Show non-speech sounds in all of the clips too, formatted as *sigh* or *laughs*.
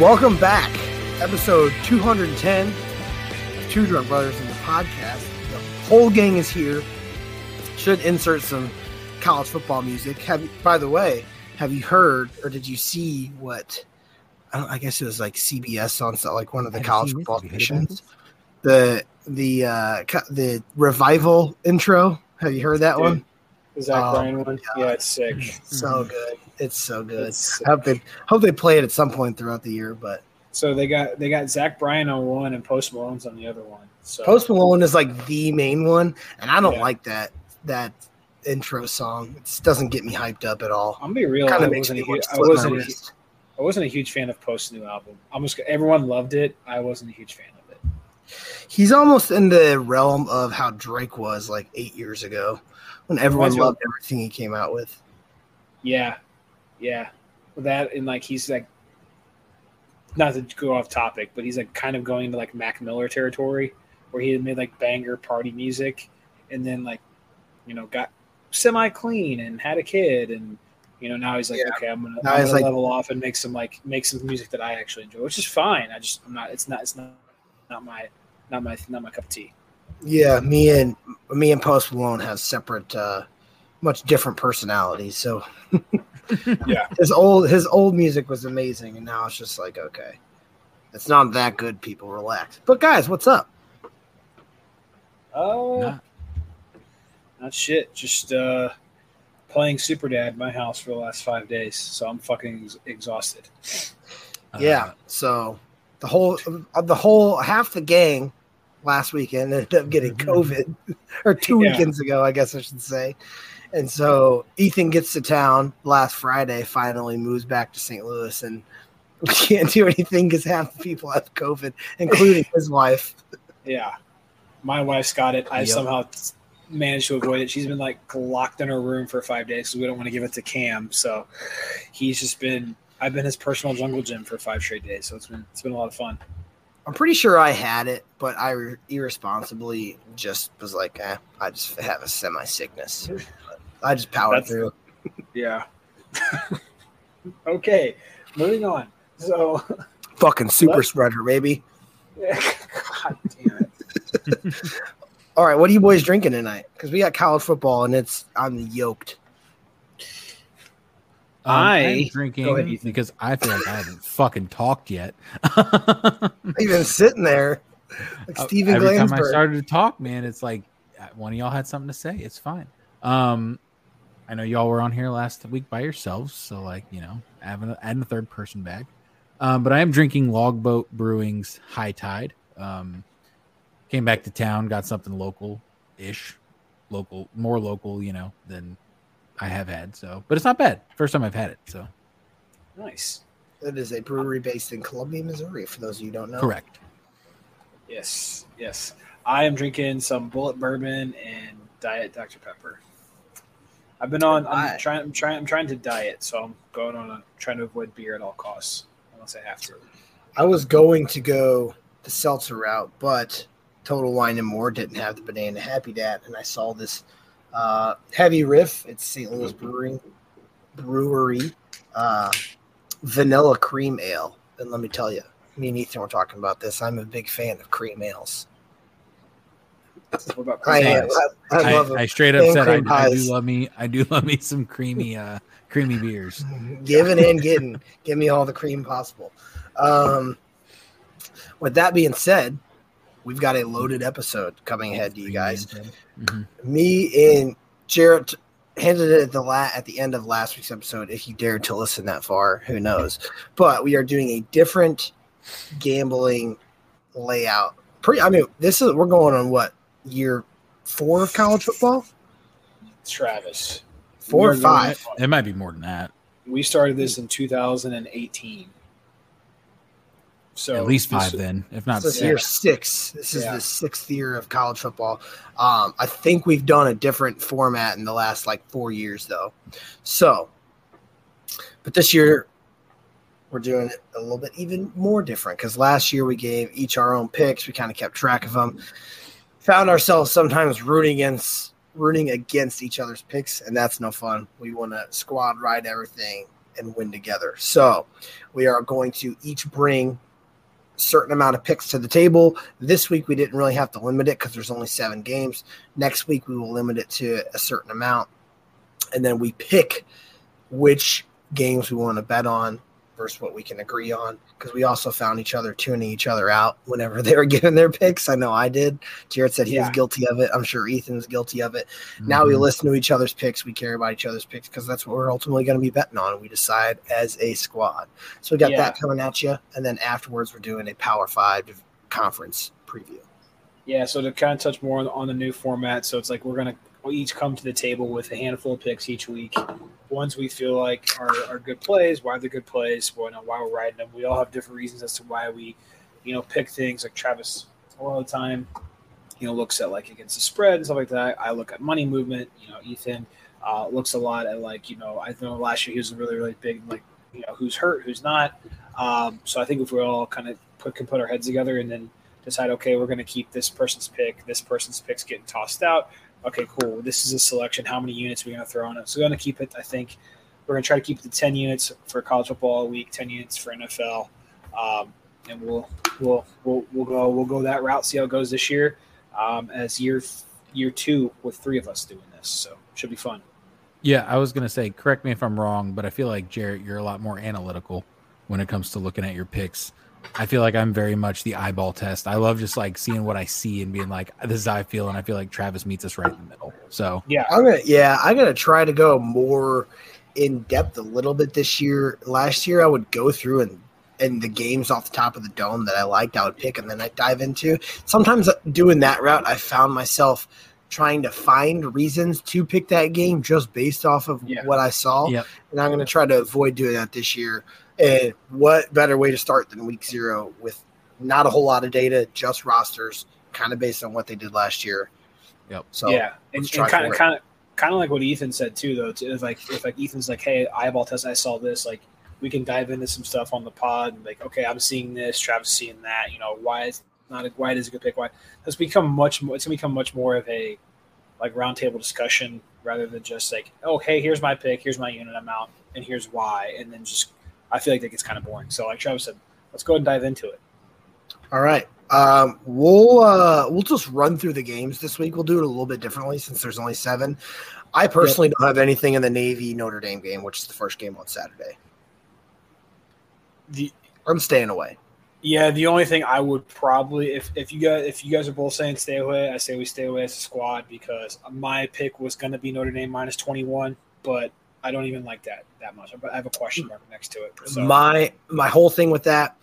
Welcome back, episode 210 of Two Drunk Brothers in the podcast. The whole gang is here. Should insert some college football music. Have you, by the way, have you heard or did you see what? I, don't, I guess it was like CBS on so- like one of the Have college football Have you heard about stations. The the uh, the revival intro. Have you heard that Dude, one? The Zach Oh, Bryan one? Yeah, it's sick. So good. It's so good. It's- I hope they hope they play it at some point throughout the year, but. so they got they got Zach Bryan on one and Post Malone's on the other one. So Post Malone is like the main one, and I don't Yeah. like that that intro song. It just doesn't get me hyped up at all. I'm gonna be real. Kind I of makes wasn't, me a huge, I, wasn't a, wasn't a huge fan of Post's new album. I'm everyone loved it. I wasn't a huge fan of it. He's almost in the realm of how Drake was like eight years ago, when everyone Reminds me of- loved everything he came out with. Yeah, yeah. That and like he's like, not to go off topic, but he's like kind of going into like Mac Miller territory, where he had made like banger party music, and then like, you know, got semi clean and had a kid, and you know now he's like, Yeah. okay, I'm gonna, Now I'm gonna like- level off and make some like make some music that I actually enjoy, which is fine. I just I'm not. It's not. It's not. Not my. Not my. Not my cup of tea. Yeah, me and me and Post Malone have separate, uh, much different personalities. So, *laughs* *laughs* Yeah. his old his old music was amazing, and now it's just like okay, it's not that good. People relax. But guys, what's up? Oh, Nah. not shit. Just uh, playing Super Dad my house for the last five days, so I'm fucking ex- exhausted. Uh, Yeah. So the whole uh, the whole half the gang last weekend *laughs* ended up getting COVID, *laughs* or two Yeah. weekends ago, I guess I should say. And so Ethan gets to town last Friday. Finally moves back to St. Louis, and *laughs* we can't do anything because half the people have COVID, including his wife. Yeah, my wife's got it. I Yep. somehow managed to avoid it. She's been like locked in her room for five days because we don't want to give it to Cam. So he's just been. I've been his personal jungle gym for five straight days. So it's been it's been a lot of fun. I'm pretty sure I had it, but I irresponsibly just was like, eh, I just have a semi sickness. *laughs* I just powered That's- through. Yeah. *laughs* okay, moving on. So, Fucking super What? spreader, baby. *laughs* God damn it. *laughs* All right, what are you boys drinking tonight? Because we got college football and it's I'm yoked. Um, I- I'm Go ahead, drinking because I feel like I haven't fucking talked yet. Even sitting there like Steven Every time I started to talk, man, it's like uh, one of y'all had something to say. It's fine. Um, I know y'all were on here last week by yourselves, so like you know, having a, adding a third person back. Um, but I am drinking Logboat Brewing's High Tide. Um, came back to town, got something local ish, local, more local, you know, than I have had. So, but it's not bad. First time I've had it. So Nice. That is a brewery based in Columbia, Missouri, for those of you who don't know. correct. Yes, yes. I am drinking some Bulleit bourbon and diet Dr Pepper. I've been on. I'm trying. I'm trying. I'm trying to diet, so I'm going on a trying to avoid beer at all costs, unless I have to. I was going to go the seltzer route, but Total Wine and More didn't have the banana happy dad, and I saw this uh, heavy riff. It's St. Louis Brewing Brewery uh, Vanilla Cream Ale, and let me tell you, me and Ethan were talking about this. I'm a big fan of cream ales. What about I pies? I, I I, love I, it. straight up And said I, I do love me. I do love me some creamy, uh, creamy beers. Giving and getting. Give me all the cream possible. Um, with that being said, we've got a loaded episode coming ahead to you guys. Mhm. Me and Jarrett handed it at the la- at the end of last week's episode. If you dared to listen that far, who knows? But we are doing a different gambling layout. Pretty. I mean, this is we're going on what year four of college football? Travis. Four or We're five? It might be more than that. We started this in 2018. So At least this- five, then, if not This six. year six. This is Yeah. the sixth year of college football. Um, I think we've done a different format in the last like four years, though. So, but this year we're doing it a little bit even more different because last year we gave each our own picks. We kind of kept track of them. Found ourselves sometimes rooting against rooting against each other's picks, and that's no fun. We want to squad ride everything and win together. So we are going to each bring certain amount of picks to the table. This week we didn't really have to limit it because there's only seven games. Next week we will limit it to a certain amount, and then we pick which games we want to bet on versus what we can agree on because we also found each other tuning each other out whenever *laughs* they were giving their picks. I know I did. Jared said he was guilty of it. I'm sure Ethan's guilty of it. Now we Mhm. listen to each other's picks. We care about each other's picks because that's what we're ultimately going to be betting on. We decide as a squad. So we got Yeah. that coming at you, and then afterwards we're doing a Power Five conference preview. Yeah, so to kind of touch more on, on the new format, so it's like we're gonna we'll each come to the table with a handful of picks each week. Ones we feel like are, are good plays, why they're good plays, why, why we're riding them. We all have different reasons as to why we, you know, pick things. Like Travis, a lot of the time, you know, looks at like against the spread and stuff like that. I look at money movement. You know, Ethan uh, looks a lot at like you know, I know last year he was really really big like you know who's hurt, who's not. Um, so I think if we all kind of put can put our heads together and then decide, okay, we're going to keep this person's pick. This person's pick's getting tossed out. Okay, cool. This is a selection. How many units are we going to throw on it? So we're going to keep it. I think we're going to try to keep it to ten units for college football a week, ten units for NFL, um, and we'll we'll we'll we'll go we'll go that route. See how it goes this year. Um, as year year two with three of us doing this, so should be fun. Yeah, I was gonna say, correct me if I'm wrong, but I feel like Jarrett, you're a lot more analytical when it comes to looking at your picks. I feel like I'm very much the eyeball test. I love just like seeing what I see and being like, this is how I feel, and I feel like Travis meets us right in the middle. So Yeah, I'm gonna yeah, I'm gonna try to go more in depth a little bit this year. Last year I would go through and and the games off the top of the dome that I liked, I would pick and then I dive into. Sometimes uh, doing that route, I found myself trying to find reasons to pick that game just based off of Yeah. what I saw. Yep. And I'm gonna try to avoid doing that this year. And what better way to start than week zero with not a whole lot of data, just rosters, kind of based on what they did last year. Yep. So yeah, and, and kind of kind of kind of like what Ethan said too, though. It's if like if like Ethan's like, hey, eyeball test, I saw this. Like we can dive into some stuff on the pod and like, okay, I'm seeing this, Travis seeing that. You know, why is not a, why it is a good pick? Why it's become much more. It's gonna become much more of a like roundtable discussion rather than just like, oh, hey, here's my pick, here's my unit amount, and here's why, and then just I feel like that gets kind of boring. So like Travis said, let's go ahead and dive into it. All right. Um, we'll uh, we'll just run through the games this week. We'll do it a little bit differently since there's only seven. I personally don't have anything in the Navy Notre Dame game, which is the first game on Saturday. The I'm staying away. Yeah, the only thing I would probably if, if you guys if you guys are both saying stay away, I say we stay away as a squad because my pick was going to be Notre Dame minus twenty one, but I don't even like that that much. I have a question mark next to it. So My my whole thing with that,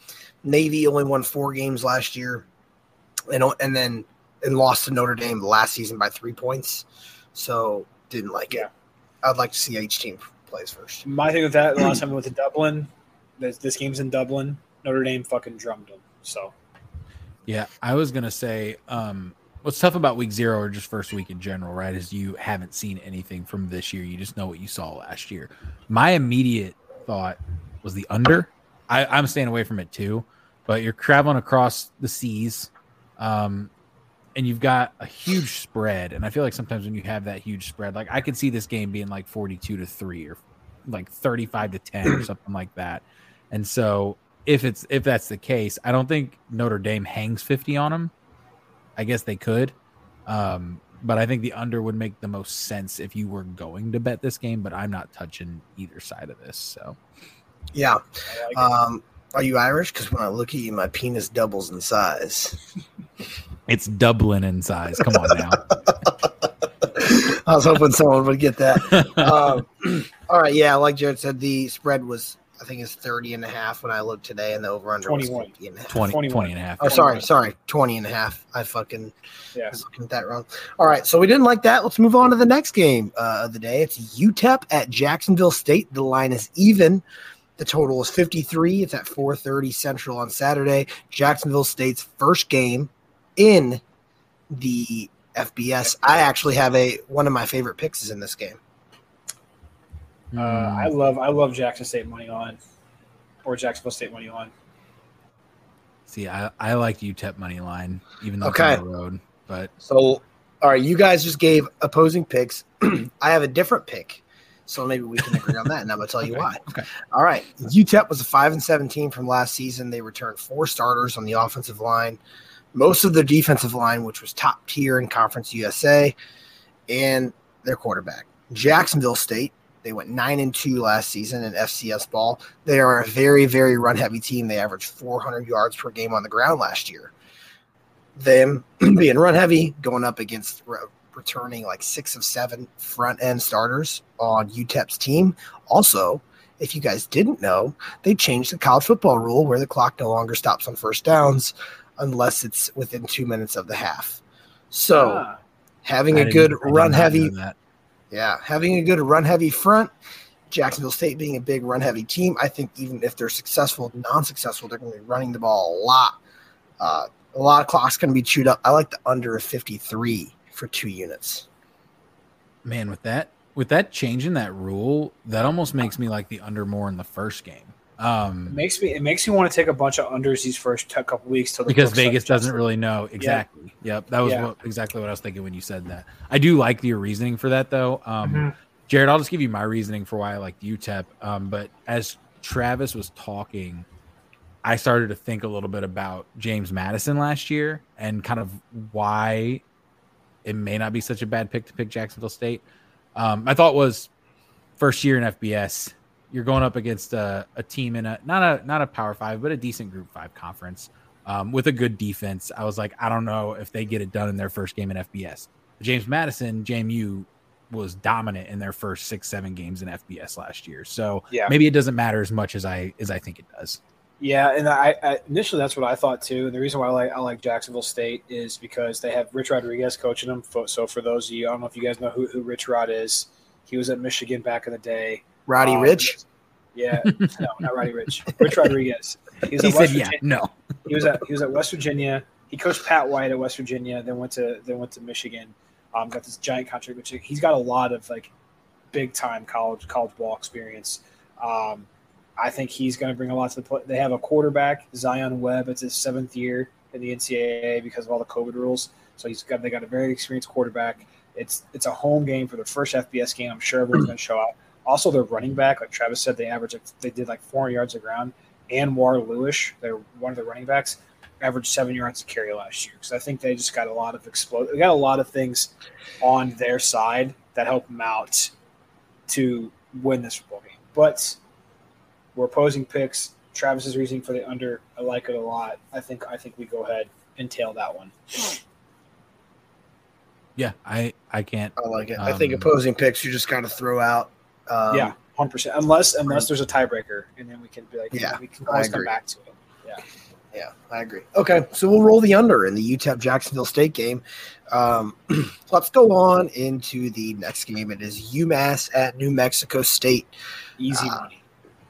Navy only won four games last year, and and then and lost to Notre Dame last season by three points. So didn't like Yeah. it. I'd like to see each team plays first. my thing with that, last time we went to Dublin, this, this game's in Dublin. Notre Dame fucking drummed them. So yeah, I was gonna say, um, what's tough about week zero or just first week in general, right? Is you haven't seen anything from this year. You just know what you saw last year. My immediate thought was the under. I, I'm staying away from it too, but you're traveling across the seas, um, and you've got a huge spread. And I feel like sometimes when you have that huge spread, like I could see this game being like 42 to three or like 35 to 10 or something like that. And so if it's if that's the case, I don't think Notre Dame hangs 50 on them. I guess they could. Um, but I think the under would make the most sense if you were going to bet this game, but I'm not touching either side of this. So Yeah. Like. Um, are you Irish? Because when I look at you, my penis doubles in size. *laughs* it's Dublin in size. Come on now. *laughs* I was hoping someone would get that. *laughs* Um, *clears throat* all right, yeah, like Jared said, the spread was I think it's 30 and a half when I looked today, and the over under was 21. 50 and a half. 20, 20 and a half. Oh, sorry, sorry, 20 and a half. I fucking yeah. was looking at that wrong. All right, so we didn't like that. Let's move on to the next game uh, of the day. It's UTEP at Jacksonville State. The line is even. The total is 53. It's at 4:30 Central on Saturday. Jacksonville State's first game in the FBS. I actually have a one of my favorite picks is in this game. Uh, Hmm. I love I love Jackson State money on, or Jacksonville State money on. See, I, I liked UTEP money line, even though Okay. it's on the road. But So, all right, you guys just gave opposing picks. *clears throat* I have a different pick So maybe we can agree on that, and I'm gonna tell you why. okay. All right. UTEP was a five and seventeen from last season. They returned four starters on the offensive line, most of the defensive line, which was top tier in Conference USA, and their quarterback. Jacksonville State. They went nine and two last season in FCS ball. They are a very, very run heavy team. They averaged 400 yards per game on the ground last year. Them *clears throat* being run heavy, going up against re- returning like six of seven front end starters on UTEP's team. Also, if you guys didn't know, they changed the college football rule where the clock no longer stops on first downs unless it's within two minutes of the half. So Ah, having I a good run heavy that. Yeah, having a good run heavy front, Jacksonville State being a big run heavy team, I think even if they're successful, non successful, they're going to be running the ball a lot. Uh, a lot of clock's going to be chewed up. I like the under of 53 for two units. Man, with that with that change in that rule, that almost makes me like the under more in the first game. It Um, makes me it makes me want to take a bunch of unders these first couple weeks till the because Vegas doesn't really know exactly. Yep, that was Yeah. what, exactly what I was thinking when you said that. I do like your reasoning for that though. Um, Mhm. Jared, I'll just give you my reasoning for why I like UTEP. Um, but as Travis was talking, I started to think a little bit about James Madison last year and kind of why it may not be such a bad pick to pick Jacksonville State. Um, my thought was first year in FBS, you're going up against a, a team in a not a not a Power Five, but a decent Group Five conference um, with a good defense. I was like, I don't know if they get it done in their first game in FBS. James Madison, JMU was dominant in their first six, seven games in FBS last year. So Yeah. maybe it doesn't matter as much as I as I think it does. Yeah, and I, I initially that's what I thought too. And the reason why I like I like Jacksonville State is because they have Rich Rodriguez coaching them. So for those of you, I don't know if you guys know who, who Rich Rod is. He was at Michigan back in the day. Roddy Um, Rich, Yeah, *laughs* no, not Roddy Ricch. Rich Rodriguez. He was He at said, West "Yeah, Virginia. no." He was at he was at West Virginia. He coached Pat White at West Virginia. Then went to then went to Michigan. Um, got this giant contract. Which he's got a lot of like big time college college ball experience. Um, I think he's going to bring a lot to the play. They have a quarterback, Zion Webb. It's his seventh year in the NCAA because of all the COVID rules. So he's got they got a very experienced quarterback. It's it's a home game for the first FBS game. I'm sure everyone's going to show out. Also, their running back, like Travis said, they averaged like, they did like 400 yards of ground. Anwar Lewis, they're one of the running backs, averaged seven yards to carry last year. Because I think they just got a lot of explode. They got a lot of things on their side that help them out to win this football game. But we're opposing picks. Travis's reasoning for the under, I like it a lot. I think I think we go ahead and tail that one. Yeah, I I can't. I like it. I think Um, opposing picks you just got to throw out. Um, yeah, hundred percent. Unless unless there's a tiebreaker, and then we can be like, Yeah, we can always come back to it. Yeah. Yeah, I agree. Okay, so we'll roll the under in the UTEP Jacksonville State game. Um, *clears throat* let's go on into the next game. It is UMass at New Mexico State. Easy Uh, money.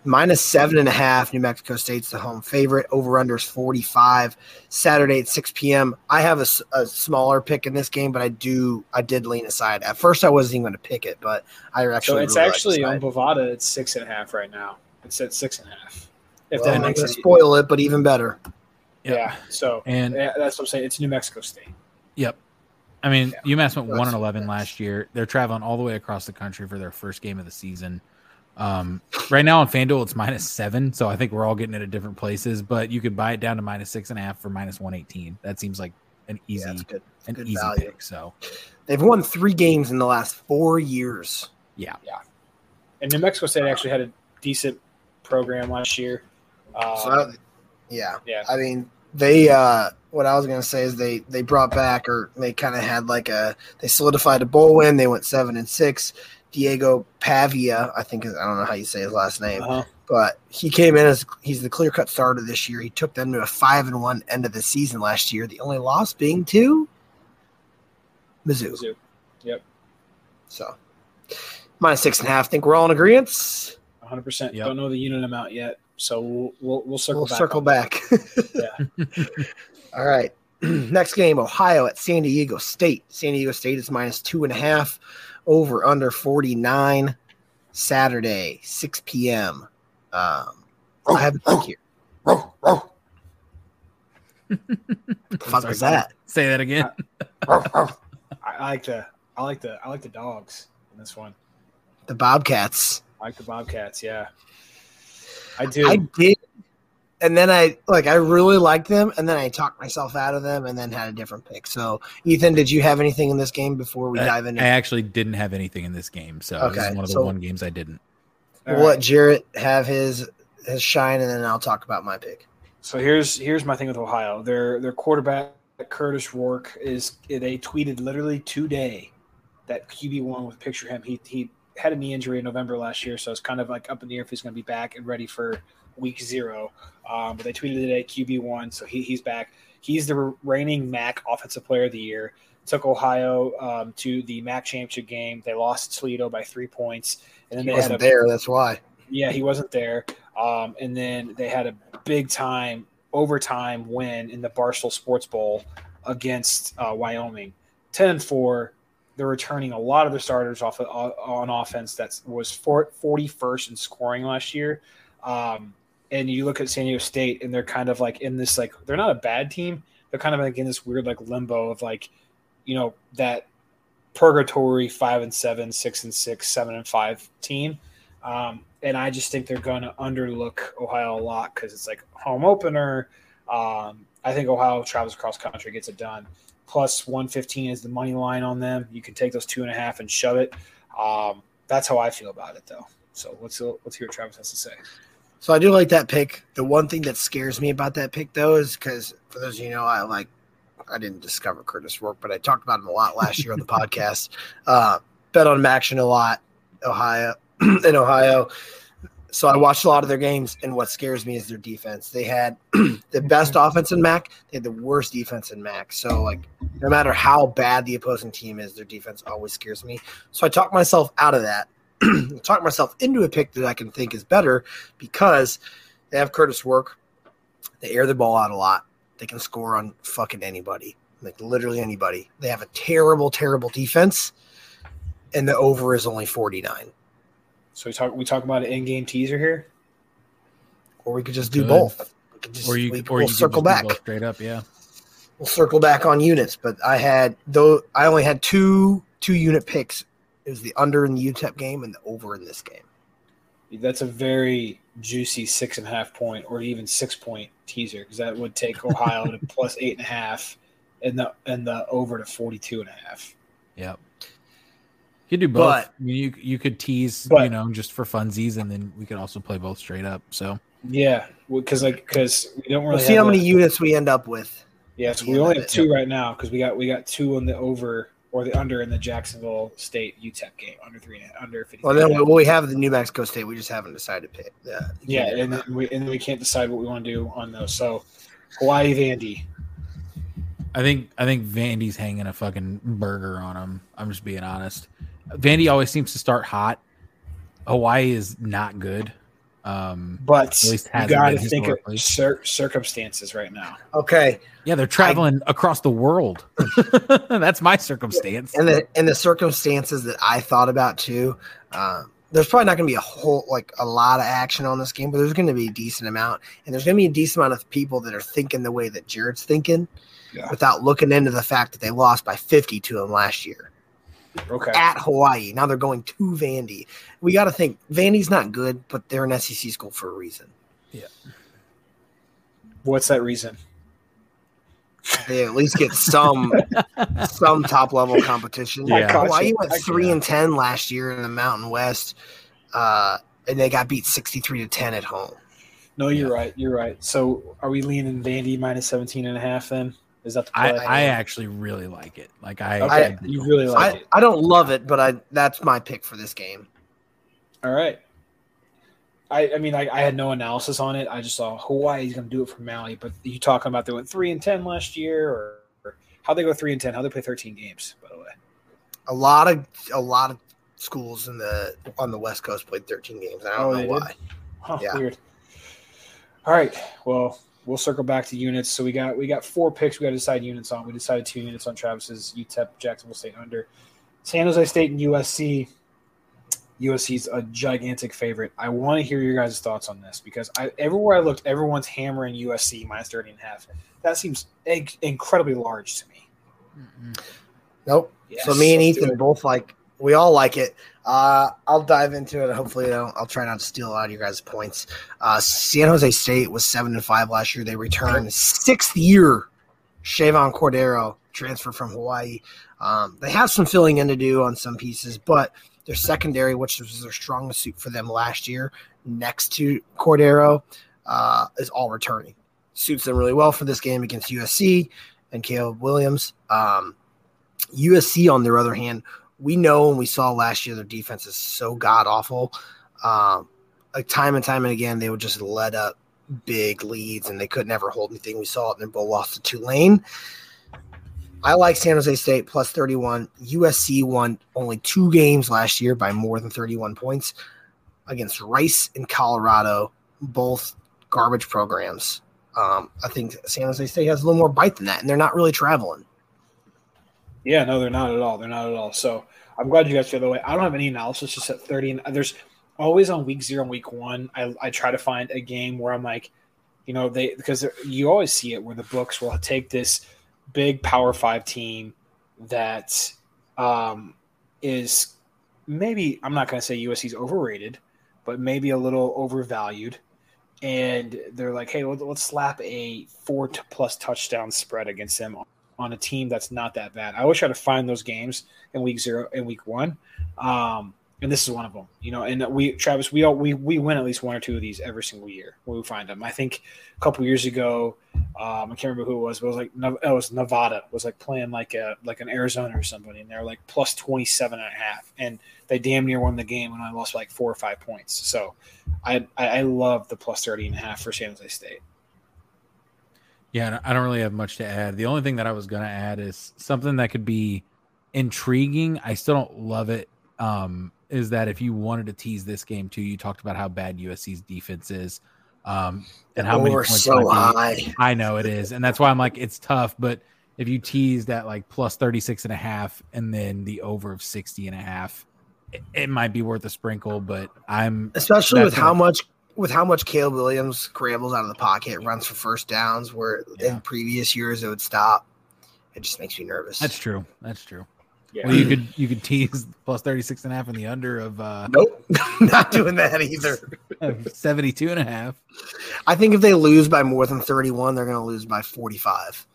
Minus seven and a half. New Mexico State's the home favorite. Over under is 45. Saturday at 6 p.m. I have a smaller pick in this game, but I do I did lean aside. At first, I wasn't even going to pick it, but I actually So it's really actually on. Bovada. It's six and a half right now. It's at six and a half. If Well, that makes going it, spoil it, but even better. yeah. So And yeah, that's what I'm saying. It's New Mexico State. Yep. I mean, UMass went That's- one and eleven last year. They're traveling all the way across the country for their first game of the season. Um, right now on FanDuel, it's minus seven, so I think we're all getting it at different places. But you could buy it down to minus six and a half for minus one eighteen. That seems like an easy, it's good. An good easy value. pick. So They've won three games in the last four years. Yeah. Yeah. And New Mexico State actually had a decent program last year. Um, So, that- yeah, yeah. I mean, they. uh What I was going to say is they they brought back, or they kind of had like a they solidified a bowl win. They went seven and six. Diego Pavia, I think is, I don't know how you say his last name, Uh-huh. but he came in as he's the clear cut starter this year. He took them to a five and one end of the season last year. The only loss being to Mizzou. Mizzou. So minus six and a half. Think we're all in agreement. 100%. Yep. Don't know the unit amount yet. So we'll, we'll, we'll circle we'll back. circle on back. *laughs* All right. *clears throat* Next game, Ohio at San Diego State. San Diego State is minus two and a half, over under 49. Saturday, 6 p.m. Um, I have a pick here. *laughs* The fuck was that? say that again. I, I like the I like the I like the dogs in this one. the Bobcats. I like the Bobcats. Yeah, I do. I did, and then I like I really liked them, and then I talked myself out of them, and then had a different pick. So, Ethan, did you have anything in this game before we I, dive in? I actually didn't have anything in this game, so this Okay, is one of the so- one games I didn't. All we'll right. let Jarrett have his his shine, and then I'll talk about my pick. So here's here's my thing with Ohio. Their their quarterback Kurtis Rourke is they tweeted literally today that QB one with picture him. He he had a knee injury in November last year, so it's kind of like up in the air if he's going to be back and ready for week zero. Um, but they tweeted today QB one, so he, he's back. He's the reigning MAC Offensive Player of the Year. Took Ohio um, to the MAC championship game. They lost Toledo by three points, and then He they wasn't a there. That's why. yeah, he wasn't there. Um, and then they had a big time overtime win in the Barstool Sports Bowl against uh, Wyoming, ten and four. They're returning a lot of their starters off of, on offense that was forty first in scoring last year. Um, and you look at San Diego State, and they're kind of like in this like they're not a bad team. They're kind of like in this weird like limbo of like, you know, that purgatory five and seven, six and six, seven and five team. Um, and I just think they're going to underlook Ohio a lot because it's like home opener. Um, I think Ohio travels across country, gets it done. Plus 115 is the money line on them. You can take those two and a half and shove it. Um, that's how I feel about it, though. So let's let's hear what Travis has to say. So I do like that pick. The one thing that scares me about that pick, though, is because for those of you know, I like I didn't discover Kurtis Rourke, but I talked about him a lot last year on the *laughs* podcast. Uh, bet on him action a lot, Ohio *clears throat* in Ohio. So I watched a lot of their games, and what scares me is their defense. They had *clears throat* the best offense in MAC. They had the worst defense in MAC. So like, no matter how bad the opposing team is, their defense always scares me. So I talked myself out of that. *clears throat* talked myself into a pick that I can think is better because they have Kurtis Rourke. They air the ball out a lot. They can score on fucking anybody, like literally anybody. They have a terrible, terrible defense, and the over is only 49. So we talk we talk about an in-game teaser here. Or we could just do Good. both. We could just, Or you, we, or we'll you circle just back. straight up, yeah. We'll circle back on units, but I had though I only had two two unit picks. It was the under in the UTEP game and the over in this game. That's a very juicy six and a half point or even six point teaser because that would take Ohio to *laughs* plus eight and a half and the and the over to 42 and a half. Yep. You could do both. But- I mean, you you could tease, But- you know, just for funsies, and then we could also play both straight up. So Yeah, because like because we don't really We'll see how many a- units we end up with. Yeah, so we only have is- two right now because we got we got two on the over or the under in the Jacksonville State UTEP game under three and under fifty. Well, then we, well, we have the New Mexico State. We just haven't decided to pick. Yeah, yeah, and then we and then we can't decide what we want to do on those. So Hawaii Vandy. I think I think Vandy's hanging a fucking burger on him. I'm just being honest. Vandy always seems to start hot. Hawaii is not good. Um, But At least you got to think of cir- circumstances right now. Okay, yeah, they're traveling across the world. *laughs* That's my circumstance. and the and the circumstances that I thought about too. Uh, there's probably not going to be a whole like a lot of action on this game, but there's going to be a decent amount, and there's going to be a decent amount of people that are thinking the way that Jared's thinking, Yeah. without looking into the fact that they lost by 50 to him last year Okay. at Hawaii. Now they're going to Vandy. We got to think Vandy's not good, but they're an SEC school for a reason. Yeah. What's that reason? They at least get some *laughs* some top level competition. Yeah. I Hawaii you. went three and ten last year in the Mountain West, uh, and they got beat sixty three to ten at home. No, you're Yeah. right. You're right. So are we leaning Vandy minus 17 and a half then? Is that the I, play? I actually really like it. Like I, okay. I do. you really like I, it. I don't love it, but I that's my pick for this game. All right. I, I mean, I, I had no analysis on it. I just saw Hawaii's going to do it for Maui. But you talking about they went three and ten last year, or, or how they go three and ten? How they play thirteen games? By the way, A lot of a lot of schools in the on the West Coast played thirteen games. I don't Oh, know why. huh, Yeah. weird. All right. Well, we'll circle back to units. So we got we got four picks. We got to decide units on. We decided two units on Travis's UTEP Jacksonville State under, San Jose State and USC. USC's a gigantic favorite. I want to hear your guys' thoughts on this because I, everywhere I looked, everyone's hammering USC minus 30 and a half. That seems incredibly large to me. Mm-mm. Nope. Yes, so me and Ethan both like We all like it. Uh, I'll dive into it. Hopefully, I'll, I'll try not to steal a lot of you guys' points. Uh, San Jose State was seven and five last year. They returned sixth year. Chevan Cordeiro transfer from Hawaii. Um, they have some filling in to do on some pieces, but their secondary, which was their strongest suit for them last year, next to Cordeiro, uh, is all returning. Suits them really well for this game against USC and Caleb Williams. Um, USC, on their other hand, we know and we saw last year their defense is so god awful. Um, like time and time and again, they would just let up big leads and they could never hold anything. We saw it in their bowl loss to Tulane. I like San Jose State plus 31. USC won only two games last year by more than 31 points against Rice and Colorado, both garbage programs. Um, I think San Jose State has a little more bite than that, and they're not really traveling. Yeah, no, they're not at all. They're not at all. So I'm glad you guys feel the way. I don't have any analysis just at 30. And there's always on week zero and week one, I, I try to find a game where I'm like, you know, they because you always see it where the books will take this big Power Five team that um, is maybe I'm not going to say USC's overrated, but maybe a little overvalued. And they're like, hey, let's slap a four plus touchdown spread against them on a team that's not that bad. I always try to find those games in week zero and week one. Um, and this is one of them, you know. And we, Travis, we all we we win at least one or two of these every single year when we find them. I think a couple years ago, um, I can't remember who it was, but it was like it was Nevada was like playing like a like an Arizona or somebody, and they're like plus 27 and a half, and they damn near won the game, and I lost like four or five points. So I I, I love the plus 30 and a half for San Jose State. Yeah, I don't really have much to add. The only thing that I was going to add is something that could be intriguing. I still don't love it. Um, is that if you wanted to tease this game too, you talked about how bad USC's defense is, um, and how many points so high. I know it is, and that's why I'm like it's tough. But if you tease that like plus 36 and a half and then the over of 60 and a half, it, it might be worth a sprinkle. But I'm especially with how much with how much Caleb Williams scrambles out of the pocket, runs for first downs, where yeah. in previous years it would stop. It just makes me nervous. That's true. That's true. Yeah. Well, you could you could tease plus 36 and a half in the under of uh Nope. *laughs* Not doing that either. 72 and a half. I think if they lose by more than 31, they're going to lose by 45.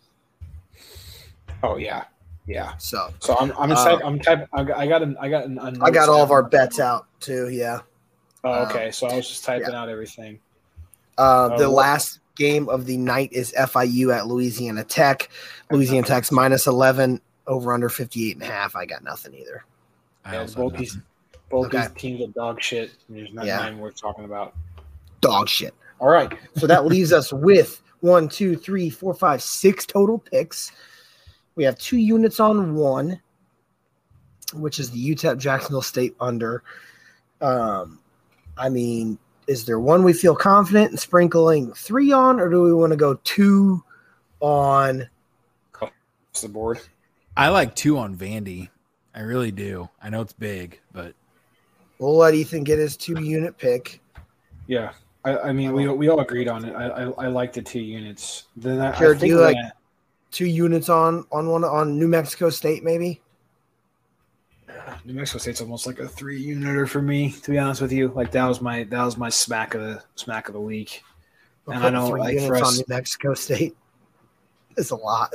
Oh yeah. Yeah. So So I'm I'm excited. Uh, I'm type I got I got an I got an I got all of our bets out too, yeah. Oh, okay. Um, so I was just typing yeah. out everything. Uh, the uh, last game of the night is FIU at Louisiana Tech. Louisiana Tech's minus 11, over under 58 and a half. I got nothing either. Yeah, both these, both okay. these teams are dog shit. There's nothing yeah. worth talking about. Dog shit. All right. So that leaves us *laughs* with one, two, three, four, five, six total picks. We have two units on one, which is the UTEP Jacksonville State under. Um, I mean, is there one we feel confident in sprinkling three on, or do we want to go two on? the board. I like two on Vandy. I really do. I know it's big, but we'll let Ethan get his two unit pick. Yeah, I, I mean, we, we all agreed on it. I, I, I like the two units. Then I, sure, I do you like two units on on one on New Mexico State, maybe? New Mexico State's almost like a three uniter for me, to be honest with you. Like that was my that was my smack of the smack of the week. and I know like for us, on New Mexico State *laughs* is a lot.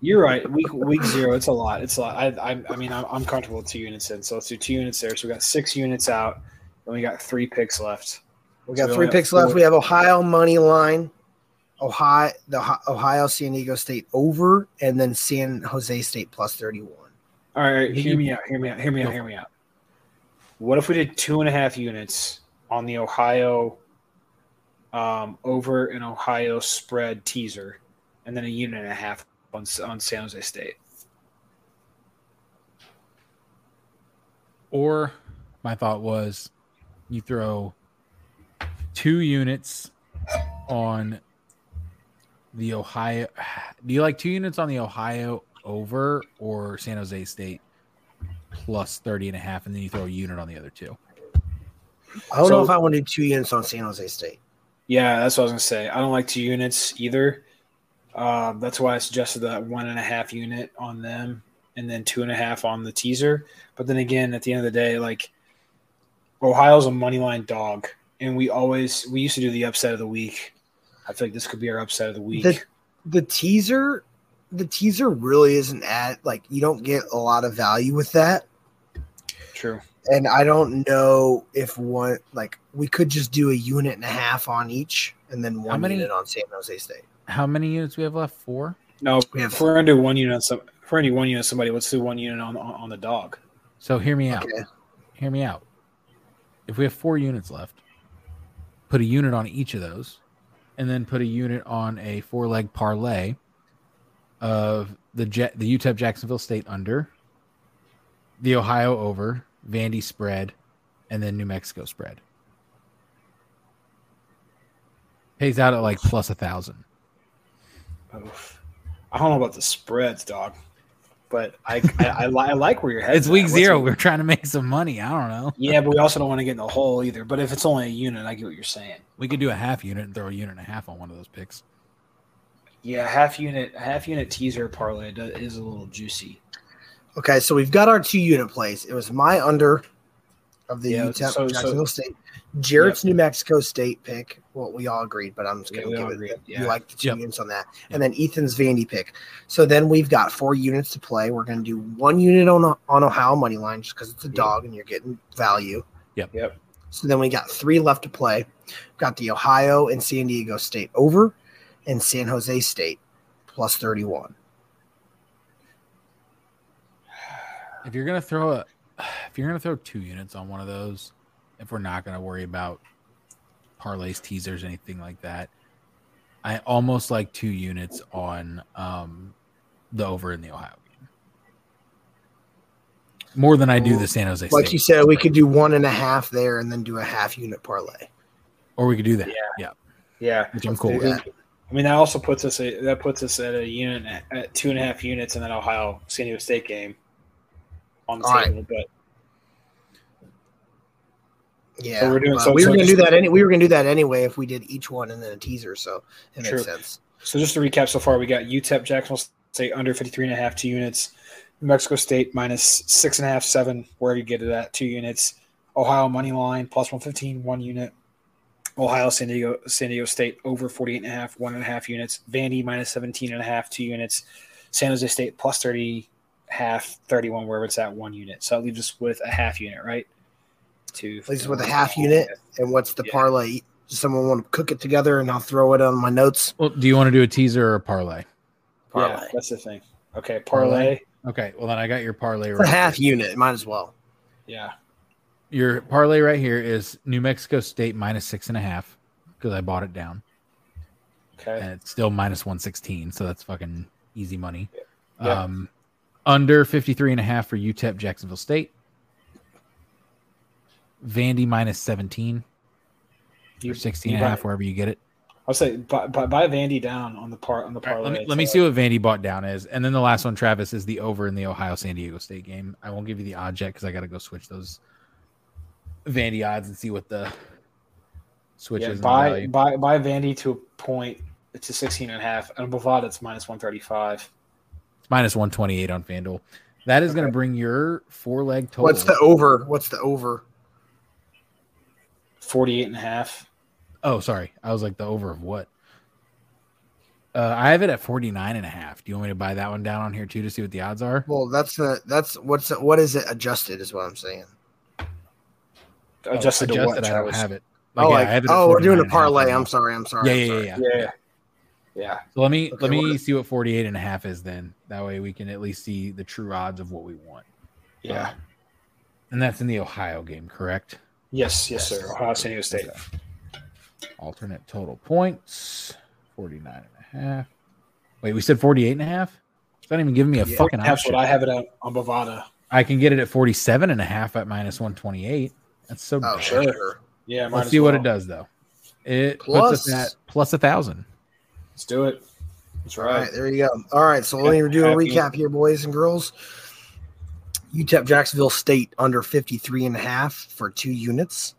You're right. Week week zero, it's a lot. It's a lot. I I, I mean, I'm, I'm, comfortable with two units in. So let's do two units there. So we got six units out, and we got three picks left. We got so three picks left. We have Ohio money line, Ohio the Ohio San Diego State over, and then San Jose State plus thirty one. All right, hear me out. Hear me out. Hear me out. Hear me out. What if we did two and a half units on the Ohio um, over an Ohio spread teaser, and then a unit and a half on on San Jose State? Or my thought was, you throw two units on the Ohio. Do you like two units on the Ohio over or San Jose State plus 30 and a half, and then you throw a unit on the other two? I don't so, know if I want to do two units on San Jose State. Yeah, that's what I was going to say. I don't like two units either. Um, that's why I suggested that one and a half unit on them. and then two and a half on the teaser. But then again, at the end of the day, like Ohio's a money line dog, and we always we used to do the upset of the week. I feel like this could be our upset of the week. The, the teaser, the teaser really isn't at like you don't get a lot of value with that. True. And I don't know if one like we could just do a unit and a half on each, and then one many- unit on San Jose State. How many units we have left? Four. No, We have- if we're gonna one unit on some, if we're gonna one unit somebody, let's do one unit on on, on the dog. So hear me out. Okay. Hear me out. If we have four units left, put a unit on each of those, and then put a unit on a four leg parlay of the Jet, the UTEP Jacksonville State under, the Ohio over, Vandy spread, and then New Mexico spread. Pays out at like plus a thousand. Oof. I don't know about the spreads, dog, but I I, I, li- I like where your head. *laughs* It's week zero. We're trying to make some money. I don't know. *laughs* Yeah, but we also don't want to get in the hole either. But if it's only a unit, I get what you're saying. We could do a half unit and throw a unit and a half on one of those picks. Yeah, half unit, half unit teaser parlay is a little juicy. Okay, so we've got our two unit plays. It was my under of the Yeah, UTEP so- so- State. Jarrett's New Mexico State pick. Well, we all agreed, but I'm just going to all give it. agreed, You yeah. like the two Yep. units on that, and then Ethan's Vandy pick. So then we've got four units to play. We're going to do one unit on on Ohio money line just because it's a dog and you're getting value. Yep. Yep. So then we got three left to play. We've got the Ohio and San Diego State over, and San Jose State plus thirty one. if you're gonna throw a if you're gonna throw two units on one of those if we're not gonna worry about parlays teasers anything like that i almost like two units on um the over in the ohio game more than i do the san jose Like State. you said, we could do one and a half there, and then do a half unit parlay. or we could do that Yeah. yeah Yeah, which i'm Let's cool with that. I mean that also puts us a, that puts us at a unit at two and a half units in that Ohio San Diego State game on the All right. table. But Yeah, So we're doing- so- we so were gonna do that. Any, we were gonna do that anyway if we did each one and then a teaser. So it True. makes sense. so just to recap, so far we got UTEP Jacksonville State under 53 and a half, two units. New Mexico State minus six and a half, seven, wherever you get it at, two units. Ohio money line plus 115, one unit. Ohio San Diego San Diego State over 48 and a half, one and a half units. Vandy minus 17 and a half, two units. San Jose State plus 30 half, 31 wherever it's at, one unit. So that leaves us with a half unit, right? Two. Leaves us with a half unit. And what's the Yeah. parlay? Does someone want to cook it together and I'll throw it on my notes? well do you want to do a teaser or a parlay Yeah, Parlay. that's the thing. Okay, parlay. okay well then i got your parlay It's a right half here. unit. Might as well. Yeah. Your parlay right here is new mexico state minus six and a half because i bought it down Okay. and it's still minus 116 so that's fucking easy money Yeah. um under 53 and a half for utep jacksonville state vandy minus 17 You- or 16 you and a half wherever you get it I'll say buy, buy, buy Vandy down on the part on the All right, parlay. let me, let me see what vandy bought down is and then the last one travis is the over in the ohio san diego state game i won't give you the odd yet because i gotta go switch those vandy odds and see what the switches Yeah, and the buy value. buy buy Vandy to a point to 16 and a half, and Bovada it's minus 135. It's minus 128 on FanDuel. That is going to bring your four leg total. What's the over? What's the over? 48 and a half. oh, sorry. I was like, the over of what? Uh, I have it at 49 and a half. Do you want me to buy that one down on here too to see what the odds are? Well, that's the that's what's the, what is it adjusted? Is what I'm saying. Adjusted, oh, to what? I don't Travis? have it. oh, yeah, like, I have it oh, we're doing a parlay. I'm sorry. I'm sorry. Yeah, I'm yeah, sorry. yeah, Yeah, yeah, yeah. So let me Okay, let me what- see what 48 and a half is then. That way we can at least see the true odds of what we want. yeah. Um, and that's in the Ohio game, correct? Yes, yes, Yes. sir. Ohio San Diego State. Alternate total points 49 and a half. Wait, we said 48 and a half? It's not even giving me a Yeah, fucking That's option. what I have it at on Bovada. I can get it at 47 and a half at minus 128. That's so Oh, dumb. sure. Yeah, Let's as see what it does though. It Plus- puts us at plus a thousand. Let's do it. That's All right. right, there you go. All right, so let me do a Happy- recap here, boys and girls. UTEP Jacksonville State under 53 and a half for two units.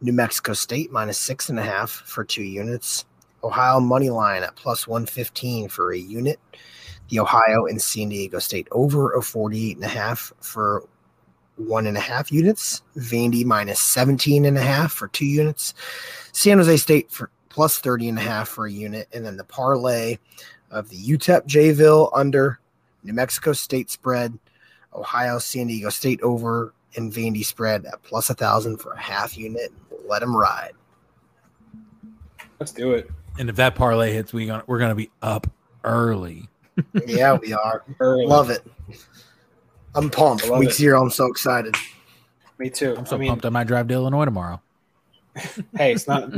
New Mexico State minus six and a half for two units. Ohio money line at plus 115 for a unit. The Ohio and San Diego State over of 48 and a half for one and a half units. Vandy minus 17 and a half for two units. San Jose State for plus 30 and a half for a unit. And then the parlay of the UTEP Jayville under New Mexico State spread, Ohio San Diego State over, and Vandy spread at plus a thousand for a half unit. Let them ride. Let's do it. And if that parlay hits, we gonna, we're gonna be up early. yeah, we are. *laughs* Early. Love it. I'm pumped. I love Week it. zero, I'm so excited. Me too. I'm so I mean, pumped I might drive to Illinois tomorrow. *laughs* hey, it's not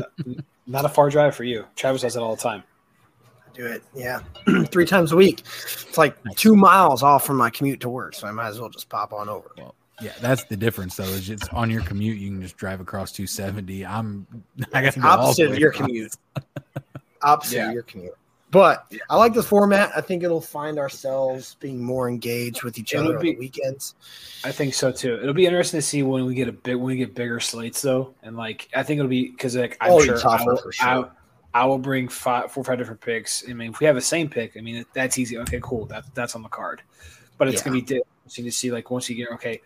not a far drive for you. Travis does it all the time. I do it. Yeah. *clears throat* Three times a week. It's like two miles off from my commute to work, so I might as well just pop on over. Well, Yeah, that's the difference though. Is it's on your commute, you can just drive across 270. I'm *laughs* I got to go all the Opposite way of your across. commute. Opposite Yeah. of your commute. But I like this format. I think it'll find ourselves being more engaged with each It'll other on be- the weekends. I think so too. It'll be interesting to see when we get a big when we get bigger slates though, and like I think it'll be because like I'm Oh, sure, I will, sure. I, I will bring five, four or five different picks. I mean, if we have the same pick, I mean that's easy. Okay, cool. That that's on the card, but it's Yeah. gonna be interesting to see like once you get okay,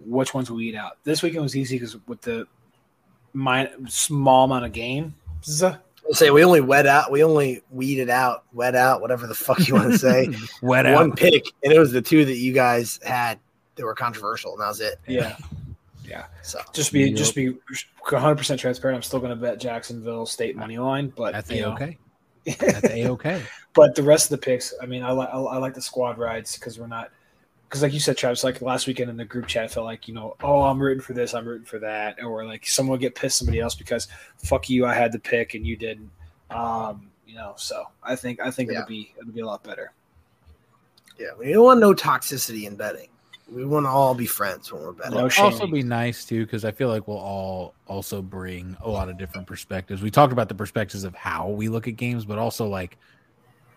which ones we eat out. This weekend was easy because with the my small amount of games, I'll say we only wet out, we only weeded out, wet out, whatever the fuck you want to say. *laughs* Wet out. One pick, and it was the two that you guys had that were controversial, and that was it. yeah. Yeah. So Just be Yep. just be 100 percent transparent. I'm still gonna bet Jacksonville State money line, but That's you a know, okay. *laughs* That's a okay. But the rest of the picks, I mean, I like I, I like the squad rides because we're not because like you said, Travis, like last weekend in the group chat, it felt like you know, oh, I'm rooting for this, I'm rooting for that, or like someone would get pissed somebody else because fuck you, I had the pick and you didn't. Um, you know, so I think I think Yeah. it'll be it'll be a lot better. yeah, we don't want no toxicity in betting. We want to all be friends when we're betting. No It'll also be nice too because I feel like we'll all also bring a lot of different perspectives. We talked about the perspectives of how we look at games, but also like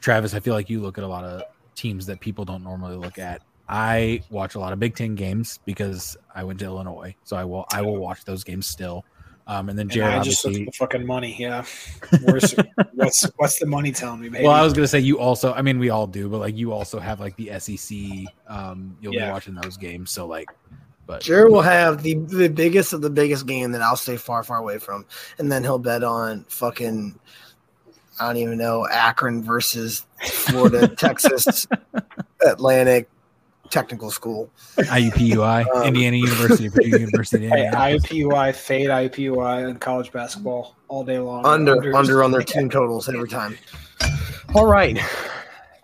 Travis, I feel like you look at a lot of teams that people don't normally look at. I watch a lot of Big Ten games because I went to Illinois, so I will I will watch those games still. Um, and then And Jared, I just look at the fucking money. Yeah, *laughs* Where's, what's what's the money telling me, baby? Well, I was gonna say you also. I mean, we all do, but like you also have like the SEC. Um, you'll Yeah. be watching those games, so like, but Jared will have the the biggest of the biggest game that I'll stay far, far away from, and then he'll bet on fucking I don't even know Akron versus Florida, *laughs* Texas, Atlantic Technical School. IUPUI, Um, Indiana University, Purdue University, *laughs* Hey, Indiana. IUPUI, fade IUPUI, and college basketball all day long. Under Unders. under on their *laughs* team totals every time. All right,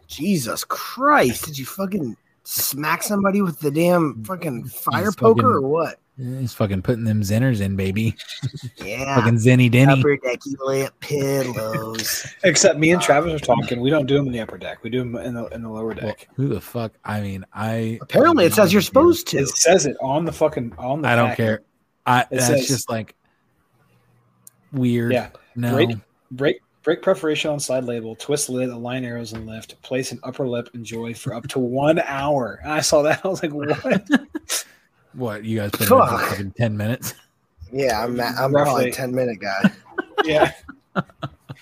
Jesus Christ! Did you fucking smack somebody with the damn fucking fire He's poker fucking- or what? He's fucking putting them zinners in, baby. Yeah, Fucking Zenny Denny. upper decky lip pillows. Except me and uh, Travis are talking. We don't do them in the upper deck. We do them in the in the lower Well, deck. who the fuck? I mean, I Apparently, it says you're supposed to. It says it on the fucking on the. I don't back. care. I It that's says- just like weird. Yeah. No. Break break break preparation on side label. Twist lid, align arrows and lift. Place an upper lip. Enjoy for up to one hour. And I saw that. *laughs* I was like, what? *laughs* What you guys put in there for ten minutes? Yeah, I'm I'm Roughly. probably a ten minute guy. *laughs* yeah.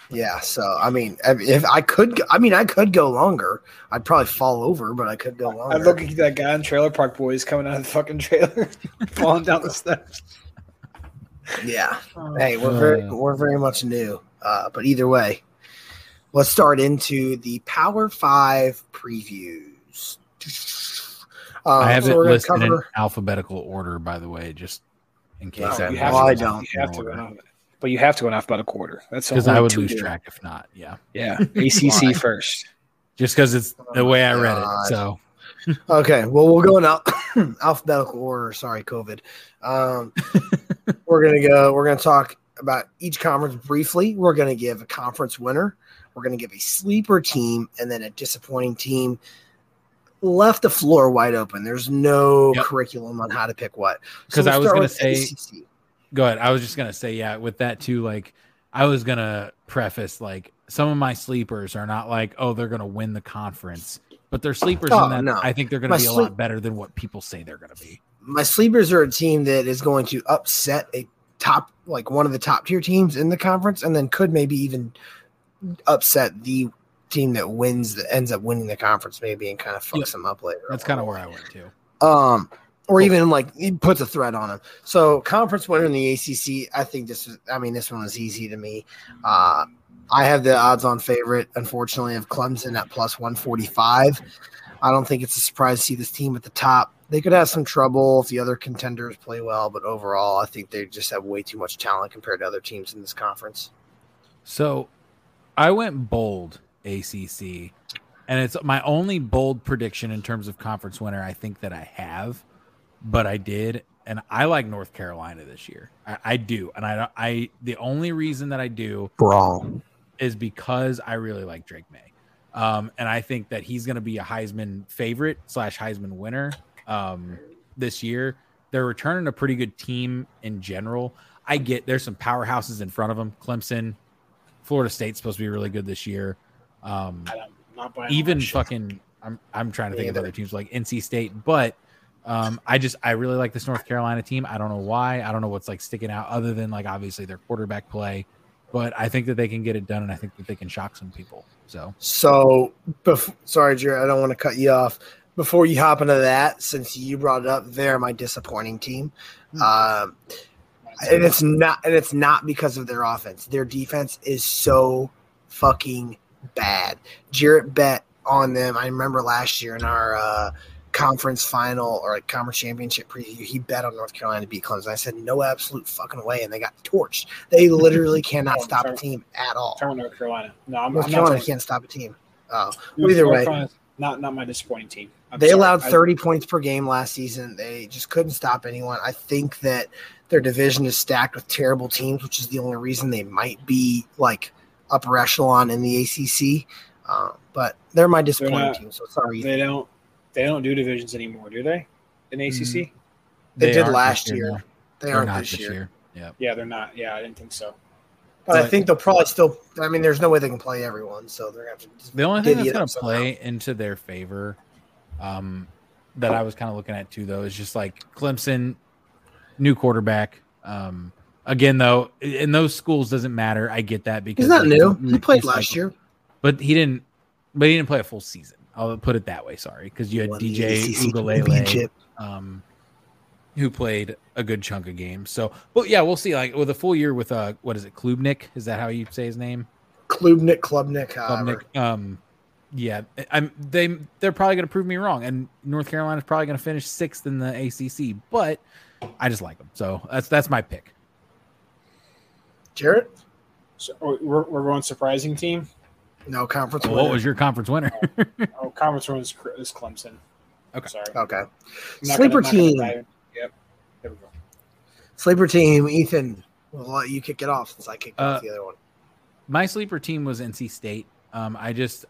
Yeah, so I mean, if I could, I mean, I could go longer. I'd probably fall over, but I could go longer. I'm looking at that guy in Trailer Park Boys coming out of the fucking trailer, falling down the steps. Yeah. Hey, we're very Uh. we're very much new. Uh, but either way, let's start into the Power Five previews. Uh, I have so it we're in alphabetical order, by the way, just in case. I'm you have well, to, I don't. You have to, go off- but you have to go off about a quarter. That's because I would lose here. track if not. Yeah, Yeah, *laughs* ACC first. just because it's the way I read God. it. So Okay, well, we'll go in al- *coughs* alphabetical order. Sorry, COVID. Um, *laughs* we're gonna go. We're gonna talk about each conference briefly. We're gonna give a conference winner. We're gonna give a sleeper team, and then a disappointing team. Left the floor wide open. There's no Yep. curriculum on how to pick what. 'Cause I was gonna say- ACC. go ahead. I was just gonna say, yeah, with that too. Like, I was gonna preface like some of my sleepers are not like, oh, they're gonna win the conference, but they're sleepers Oh, that no. I think they're gonna My be a lot better than what people say they're gonna be. my sleepers are a team that is going to upset a top like one of the top tier teams in the conference and then could maybe even upset the team that wins that ends up winning the conference maybe and kind of fucks Yep. them up later. That's kind of where I went to. um, or even like he puts a threat on him. So conference winner in the ACC, I think this is. I mean, this one was easy to me. Uh, I have the odds-on favorite, unfortunately, of Clemson at plus one forty-five. I don't think it's a surprise to see this team at the top. They could have some trouble if the other contenders play well, but overall, I think they just have way too much talent compared to other teams in this conference. So I went bold ACC, and it's my only bold prediction in terms of conference winner I think that I have, but I did, and I like North Carolina this year. I, I do, and I. I the only reason that I do Brawl. is because I really like Drake Maye. Um, and I think that he's going to be a Heisman favorite slash Heisman winner um, this year. They're returning a pretty good team in general. I get there's some powerhouses in front of them. Clemson, Florida State's supposed to be really good this year. Um, don't, even fucking, I'm I'm trying to think of other teams like NC State, but um, I just I really like this North Carolina team. I don't know why. I don't know what's like sticking out other than like obviously their quarterback play, but I think that they can get it done, and I think that they can shock some people. So So, bef- sorry, Jared, I don't want to cut you off. Before you hop into that, since you brought it up, they're my disappointing team, um, and it's not, and it's not because of their offense. Their defense is so fucking bad. Jarrett bet on them. I remember last year in our uh, conference final or like conference championship preview, he bet on North Carolina to beat Clemson. I said no absolute fucking way, and they got torched. They *laughs* literally cannot Oh, stop a team at all. About North Carolina. No, I'm, North I'm Carolina talking- can't stop a team. Oh, North- either North way. Carolina's not not my disappointing team. I'm they sorry. allowed I- 30 points per game last season. They just couldn't stop anyone. I think that their division is stacked with terrible teams, which is the only reason they might be like upper echelon in the ACC. Uh, but they're my disappointing not- team. So sorry, They don't they don't do divisions anymore, do they? In ACC? They did last this year. they They're aren't not this year. Yeah. Yeah, they're not. Yeah, I didn't think so. But I think they'll probably still. I mean, there's no way they can play everyone, so they're gonna have to. Just The only thing that's going up to somehow. play into their favor, um, that I was kind of looking at too, though, is just like Clemson, new quarterback. Um, again, though, in those schools doesn't matter. I get that because He's not like, new. He played last cycle- year. but he didn't. But he didn't play a full season. I'll put it that way. Sorry, because you had Won DJ ACC Uiagalelei, um, who played a good chunk of games. So, well, yeah, we'll see. Like with a full year with uh, what is it, Klubnik? Is that how you say his name? Klubnik, Klubnik. Klubnik. Um, yeah, I'm. They they're probably going to prove me wrong, and North Carolina's probably going to finish sixth in the ACC. But I just like them, so that's that's my pick. Jarrett, So oh, we're, we're going surprising team. No conference. what winner. was your conference winner? *laughs* Oh, conference room is, is Clemson. Okay. Sorry. Okay. Sleeper gonna- I'm not gonna team. Yep. There we go. Sleeper team, Ethan. We'll let you kick it off since I kicked Uh, off the other one. my sleeper team was NC State. Um, I just,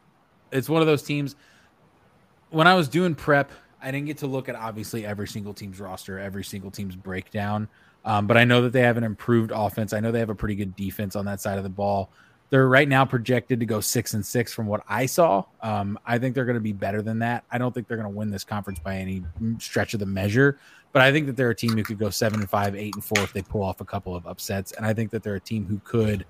it's one of those teams. When I was doing prep, I didn't get to look at obviously every single team's roster, every single team's breakdown. Um, but I know that they have an improved offense. I know they have a pretty good defense on that side of the ball. They're right now projected to go six and six from what I saw. Um, I think they're going to be better than that. I don't think they're going to win this conference by any stretch of the measure, but I think that they're a team who could go seven and five, eight and four if they pull off a couple of upsets. And I think that they're a team who could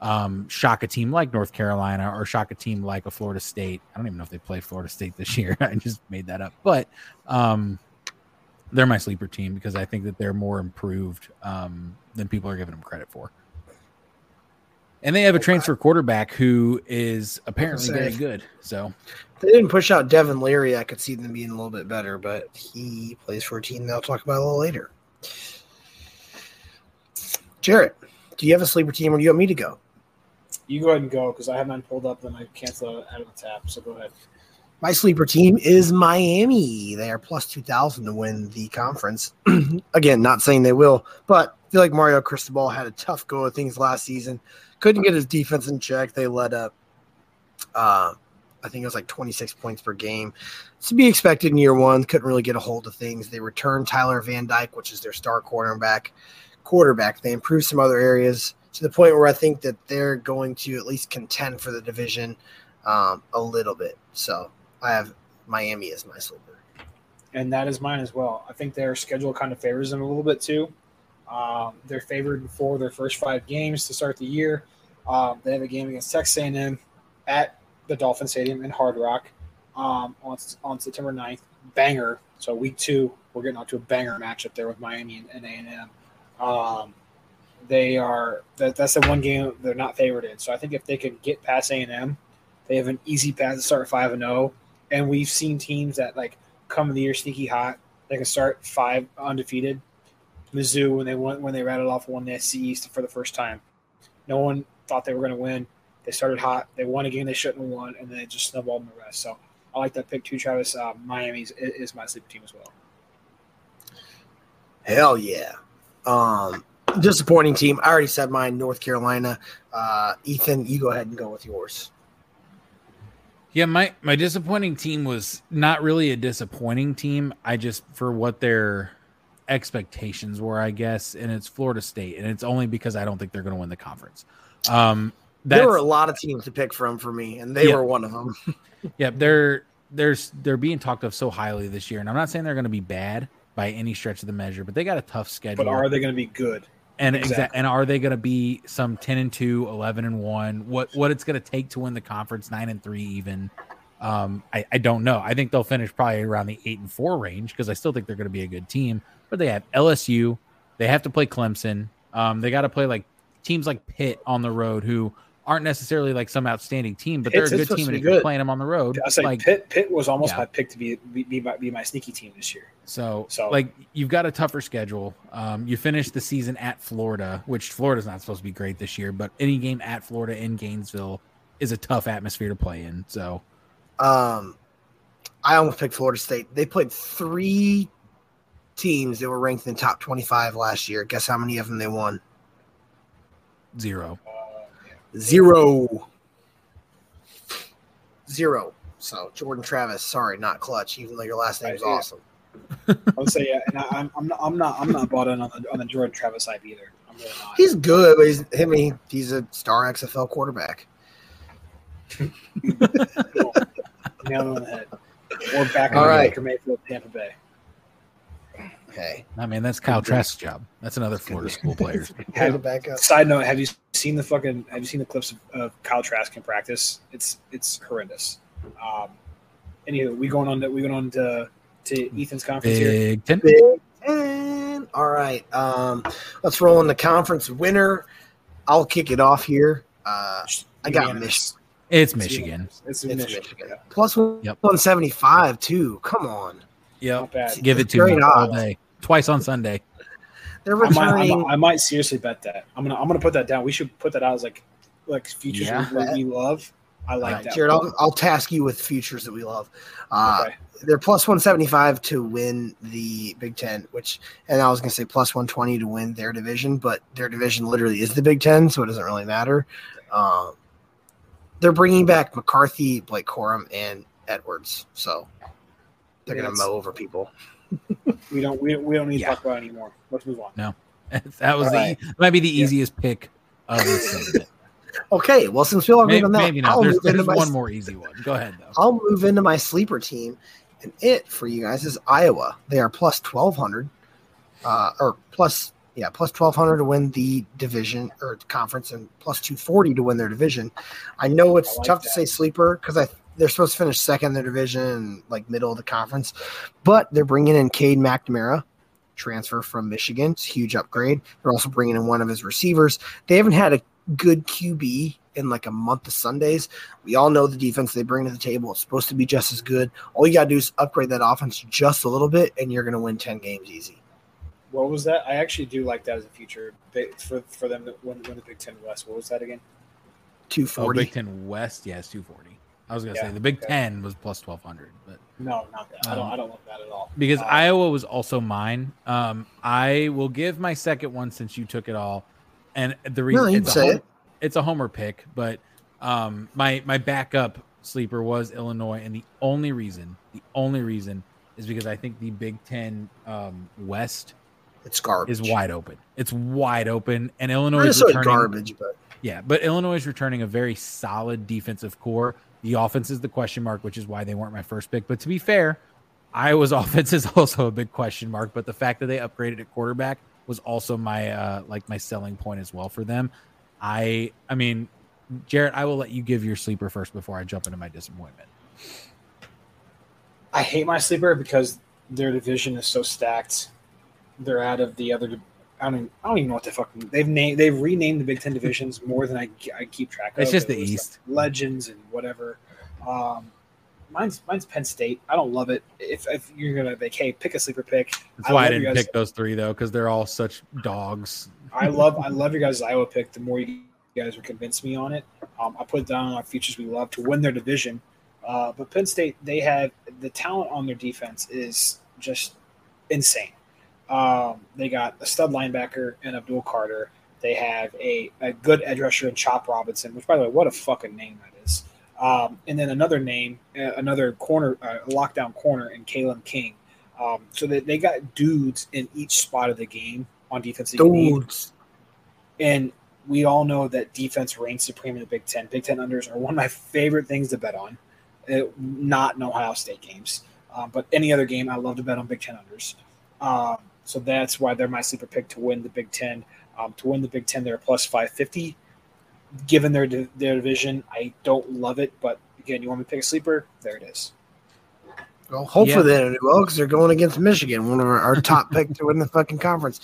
um, shock a team like North Carolina or shock a team like a Florida State. I don't even know if they played Florida State this *laughs* year. I just made that up, but um, they're my sleeper team because I think that they're more improved um, than people are giving them credit for. And they have a transfer quarterback who is apparently very good. So they didn't push out Devin Leary, I could see them being a little bit better, but he plays for a team they'll talk about a little later. Jarrett, do you have a sleeper team or do you want me to go? You go ahead and go because I have mine pulled up and I cancel it out of the tap. So go ahead. My sleeper team is Miami. They are plus 2,000 to win the conference. *clears throat* Again, not saying they will, but I feel like Mario Cristobal had a tough go of things last season. Couldn't get his defense in check. They let up, uh, I think it was like 26 points per game. It's to be expected in year one. Couldn't really get a hold of things. They returned Tyler Van Dyke, which is their star quarterback. Quarterback. They improved some other areas to the point where I think that they're going to at least contend for the division um, a little bit. So I have Miami as my sleeper. and that is mine as well. I think their schedule kind of favors them a little bit too. Um, they're favored for their first five games to start the year. Um, they have a game against Texas A&M at the Dolphin Stadium in Hard Rock um, on on September 9th. Banger. So week two, we're getting off to a banger matchup there with Miami and and M. Um, they are that, that's the one game they're not favored in. So I think if they can get past A and M, they have an easy path to start five and zero. And we've seen teams that like come in the year sneaky hot. They can start five undefeated. Mizzou when they won when they rattled off one the SC East for the first time. No one thought they were going to win. They started hot. They won a game they shouldn't have won, and then they just snowballed in the rest. So I like that pick too, Travis. Uh, Miami is, is my sleeper team as well. Hell yeah. Um, disappointing team. I already said mine, North Carolina. Uh, Ethan, you go ahead and go with yours. Yeah, my my disappointing team was not really a disappointing team. I just for what their expectations were, I guess, and it's Florida State, and it's only because I don't think they're going to win the conference. Um, there were a lot of teams to pick from for me, and they yeah. were one of them. *laughs* yeah, they're there's they're being talked of so highly this year, and I'm not saying they're going to be bad by any stretch of the measure, but they got a tough schedule. But are they going to be good? And exactly. Exa- and are they going to be some 10 and 2, 11 and 1? What what it's going to take to win the conference 9 and 3 even? Um, I, I don't know. I think they'll finish probably around the 8 and 4 range because I still think they're going to be a good team. But they have LSU, they have to play Clemson. Um, they got to play like teams like Pitt on the road who aren't necessarily like some outstanding team, but Pitt's, they're a good team. And if you're playing them on the road, I say like Pitt, Pitt was almost yeah. my pick to be be, be, my, be my sneaky team this year. So, so like you've got a tougher schedule. Um, you finished the season at Florida, which Florida's not supposed to be great this year, but any game at Florida in Gainesville is a tough atmosphere to play in. So, um, I almost picked Florida State. They played three teams that were ranked in the top 25 last year. Guess how many of them they won? Zero. Zero. Zero. So Jordan Travis, sorry, not clutch, even though your last name is awesome. I would say yeah, and I, am I'm not I'm not I'm not bought in on the on the Jordan Travis hype either. I'm really not. He's good, but he's I mean he's a star XFL quarterback. *laughs* Nail on the head. Or back on right. Baker Mayfield, Tampa Bay. Okay. I mean, that's Kyle Trask's job. That's another Florida school player. *laughs* Side note: Have you seen the fucking? Have you seen the clips of, of Kyle Trask in practice? It's it's horrendous. Um, anywho, we going on to we going on to to Ethan's conference Big here. Ten. Big Ten. All right. Um, let's roll in the conference winner. I'll kick it off here. Uh, I got Michigan. It's Michigan. It's, it's, Michigan. Michigan. Plus yep. 175 too. Come on. Yeah. Give it to me all day twice on Sunday. They're returning. I might, I, might, I might, seriously bet that. I'm gonna I'm gonna put that down. We should put that out as like like futures yeah. we, we love. I like right, that. Jared, I'll, I'll, task you with futures that we love. Uh, okay. They're plus 175 to win the Big Ten, which, and I was going to say plus 120 to win their division, but their division literally is the Big Ten, so it doesn't really matter. Um, they're bringing back McCarthy, Blake Corum, and Edwards, so they're going to mow over people *laughs* we don't we, we don't need yeah. to talk about anymore. Let's move on. No, *laughs* that was All the right. might be the easiest yeah. pick of this. okay, well since we all agreed on that, maybe not. I'll there's, there's one more easy one. Go ahead though. I'll move into my sleeper team, and it for you guys is Iowa. They are plus twelve hundred, uh, or plus yeah plus twelve hundred to win the division or conference, and plus two forty to win their division. I know it's I like tough that. to say sleeper because I they're supposed to finish second in their division, like middle of the conference, but they're bringing in Cade McNamara, transfer from Michigan. It's a huge upgrade. They're also bringing in one of his receivers. They haven't had a good QB in like a month of Sundays. We all know the defense they bring to the table is supposed to be just as good. All you got to do is upgrade that offense just a little bit, and you're going to win 10 games easy. What was that? I actually do like that as a future for, for them to win, win the Big Ten West. What was that again? 240. Oh, Big Ten West, yes, 240. I was gonna yeah, say the Big okay. Ten was plus twelve hundred, but no, not that. Um, I don't. I don't love that at all. Because uh, Iowa was also mine. Um, I will give my second one since you took it all, and the reason no, it's, a home, it. it's a homer pick, but um, my my backup sleeper was Illinois, and the only reason, the only reason is because I think the Big Ten um, West it's garbage is wide open. It's wide open, and Illinois is returning garbage, but yeah, but Illinois is returning a very solid defensive core the offense is the question mark, which is why they weren't my first pick. But to be fair, Iowa's *laughs* offense is also a big question mark. But the fact that they upgraded at quarterback was also my uh, like my selling point as well for them. I I mean, Jarrett, I will let you give your sleeper first before I jump into my disappointment. I hate my sleeper because their division is so stacked. They're out of the other. I don't. I don't even know what the fucking they've named. They've renamed the Big Ten divisions more than I, I keep track of. It's just the East. like, legends and whatever. Um, mine's mine's Penn State. I don't love it. If, if you're gonna like, hey, pick a sleeper pick. That's why I didn't pick those three though, because they're all such dogs. I love I *laughs* love your guys' Iowa pick. The more you guys would convince me on it, um, I put it down on our futures we love to win their division. Uh, but Penn State, they have the talent on their defense is just insane. Um, they got a stud linebacker and Abdul Carter. They have a, a good edge rusher in Chop Robinson, which by the way, what a fucking name that is. Um, and then another name, uh, another corner, uh, lockdown corner in Kalen King. Um, so they, they got dudes in each spot of the game on defense. that. Dudes. And we all know that defense reigns supreme in the Big Ten. Big Ten unders are one of my favorite things to bet on, uh, not in Ohio State games. Um, but any other game, I love to bet on Big Ten unders. Um, so that's why they're my sleeper pick to win the Big Ten. Um, to win the Big Ten, they're a plus 550. Given their, their division, I don't love it. But again, you want me to pick a sleeper? There it is. Well, hopefully Yeah. they do well because they're going against Michigan, one of our, our top *laughs* pick to win the fucking conference.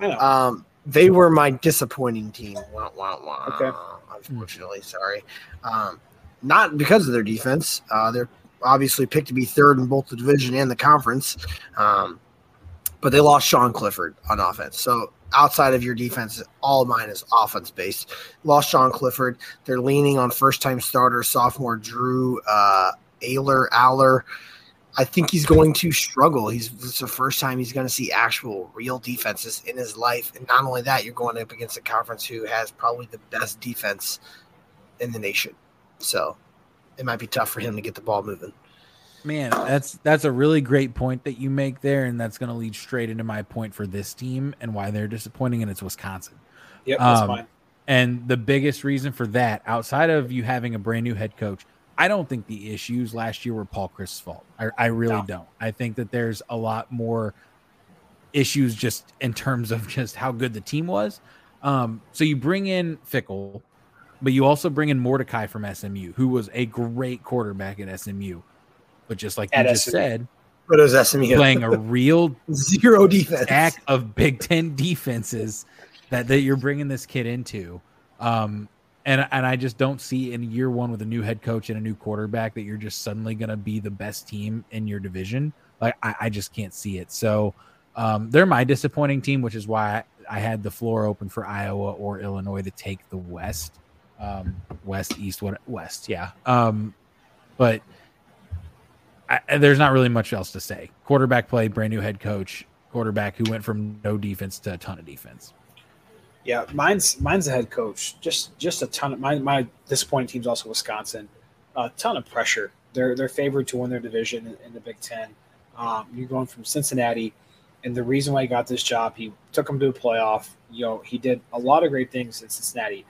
Um, they were my disappointing team. Wah, wah, wah. Okay. Unfortunately, sorry. Um, not because of their defense. Uh, they're obviously picked to be third in both the division and the conference. Um, but they lost Sean Clifford on offense. So outside of your defense, all mine is offense based. Lost Sean Clifford. They're leaning on first time starter sophomore Drew uh, Ayler Allar. I think he's going to struggle. He's it's the first time he's going to see actual real defenses in his life, and not only that, you're going up against a conference who has probably the best defense in the nation. So it might be tough for him to get the ball moving. Man, that's that's a really great point that you make there, and that's going to lead straight into my point for this team and why they're disappointing, and it's Wisconsin. Yep, that's Um, fine. And the biggest reason for that, outside of you having a brand new head coach, I don't think the issues last year were Paul Chryst's fault. I, I really No. don't. I think that there's a lot more issues just in terms of just how good the team was. Um, so you bring in Fickell, but you also bring in Mordecai from SMU, who was a great quarterback at SMU. But just like you At just SMU. said, But it was SMU playing a real *laughs* zero defense. stack of Big Ten defenses that, that you're bringing this kid into. Um, and and I just don't see in year one with a new head coach and a new quarterback that you're just suddenly going to be the best team in your division. Like I, I just can't see it. So um, they're my disappointing team, which is why I, I had the floor open for Iowa or Illinois to take the West, um, West, East, what West, yeah. Um, but I, there's not really much else to say. Quarterback play, brand new head coach, quarterback who went from no defense to a ton of defense. Yeah, mine's mine's the head coach. Just just a ton of my my disappointing team's also Wisconsin. A ton of pressure. They're they're favored to win their division in, in the Big Ten. Um, you're going from Cincinnati, and the reason why he got this job, he took them to a playoff. You know, he did a lot of great things in Cincinnati.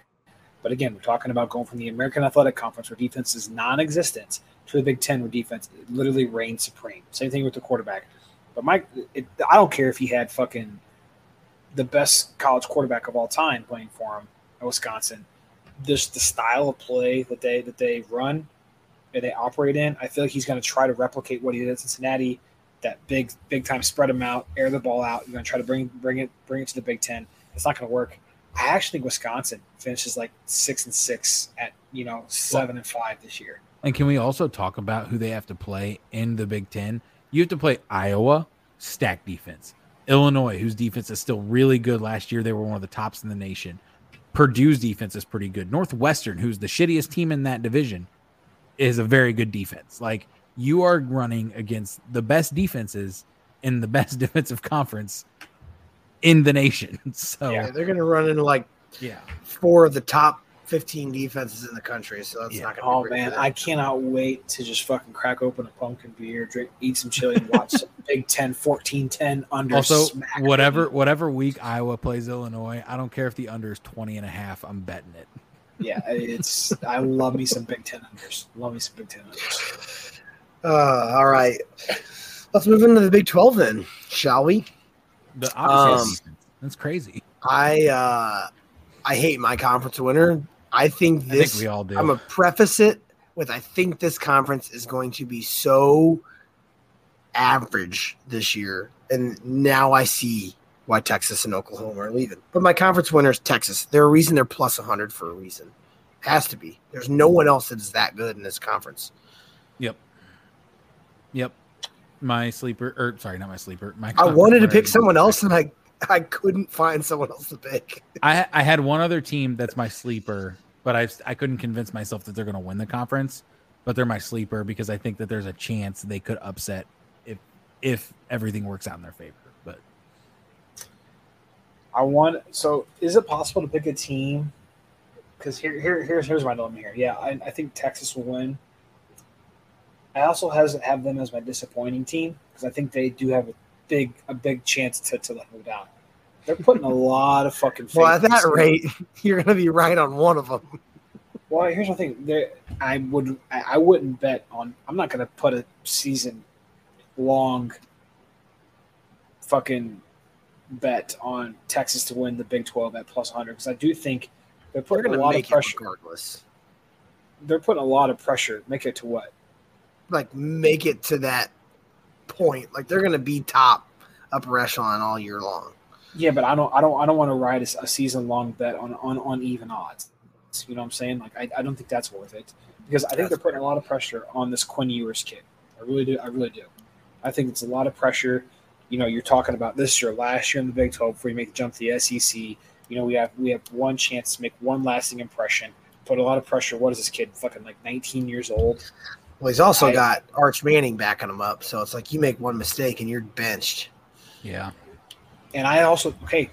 But again, we're talking about going from the American Athletic Conference, where defense is non-existent, to the Big Ten, where defense literally reigns supreme. Same thing with the quarterback. But Mike, it, I don't care if he had fucking the best college quarterback of all time playing for him at Wisconsin. Just the style of play that they that they run and they operate in, I feel like he's going to try to replicate what he did at Cincinnati. That big big time spread him out, air the ball out. You're going to try to bring bring it bring it to the Big Ten. It's not going to work. I actually think Wisconsin finishes like six and six at you know seven and five this year. And can we also talk about who they have to play in the Big Ten? You have to play Iowa, stack defense. Illinois, whose defense is still really good. Last year, they were one of the tops in the nation. Purdue's defense is pretty good. Northwestern, who's the shittiest team in that division, is a very good defense. Like you are running against the best defenses in the best *laughs* defensive conference in the nation. *laughs* So Yeah, they're going to run into like yeah. four of the top 15 defenses in the country. So that's Yeah. not going to Oh be great man, for. I cannot wait to just fucking crack open a pumpkin beer, drink, eat some chili, and watch some *laughs* Big 10, 14, 10 under. Also, smack, whatever baby. whatever week Iowa plays Illinois, I don't care if the under is 20 and a half, I'm betting it. Yeah, it's. I love me some Big Ten unders. Love me some Big Ten unders. Uh, all right. Let's move into the Big 12 then, shall we? The opposite Um. That's crazy. I uh, I hate my conference winner I think I this. think we all do. I'm gonna preface it with I think this conference is going to be so average this year, and now I see why Texas and Oklahoma are leaving. But my conference winner is Texas. They're a reason they're plus 100 for a reason. Has to be. There's no one else that is that good in this conference. Yep. Yep. My sleeper, or sorry, not my sleeper. My I wanted to pick someone else, and I I couldn't find someone else to pick. I I had one other team that's my sleeper, but I I couldn't convince myself that they're going to win the conference. But they're my sleeper because I think that there's a chance they could upset if if everything works out in their favor. But I want. So, is it possible to pick a team? Because here, here, here's here's my dilemma here. Yeah, I, I think Texas will win. I also has have them as my disappointing team because I think they do have a big a big chance to to let them down. They're putting a lot of fucking. *laughs* Well, at that rate, *laughs* you're going to be right on one of them. Well, here's the thing. There, I would, I wouldn't bet on. I'm not going to put a season long fucking bet on Texas to win the Big 12 at plus 100 because I do think they're They're putting a to lot of pressure. regardless. They're putting a lot of pressure. Make it to what? Like make it to that point. Like they're going to be top upper echelon all year long. Yeah, but I don't, I don't, I don't want to ride a, season long bet on, on on even odds. You know what I'm saying? Like I, I don't think that's worth it because I think they're putting a lot of pressure on this Quinn Ewers kid. I really do. I really do. I think it's a lot of pressure. You know, you're talking about this year, last year in the Big 12 before you make the jump to the SEC. You know, we have we have one chance to make one lasting impression. Put a lot of pressure. What is this kid? Fucking like 19 years old. Well, he's also I- got Arch Manning backing him up, so it's like you make one mistake and you're benched. yeah, And I also okay,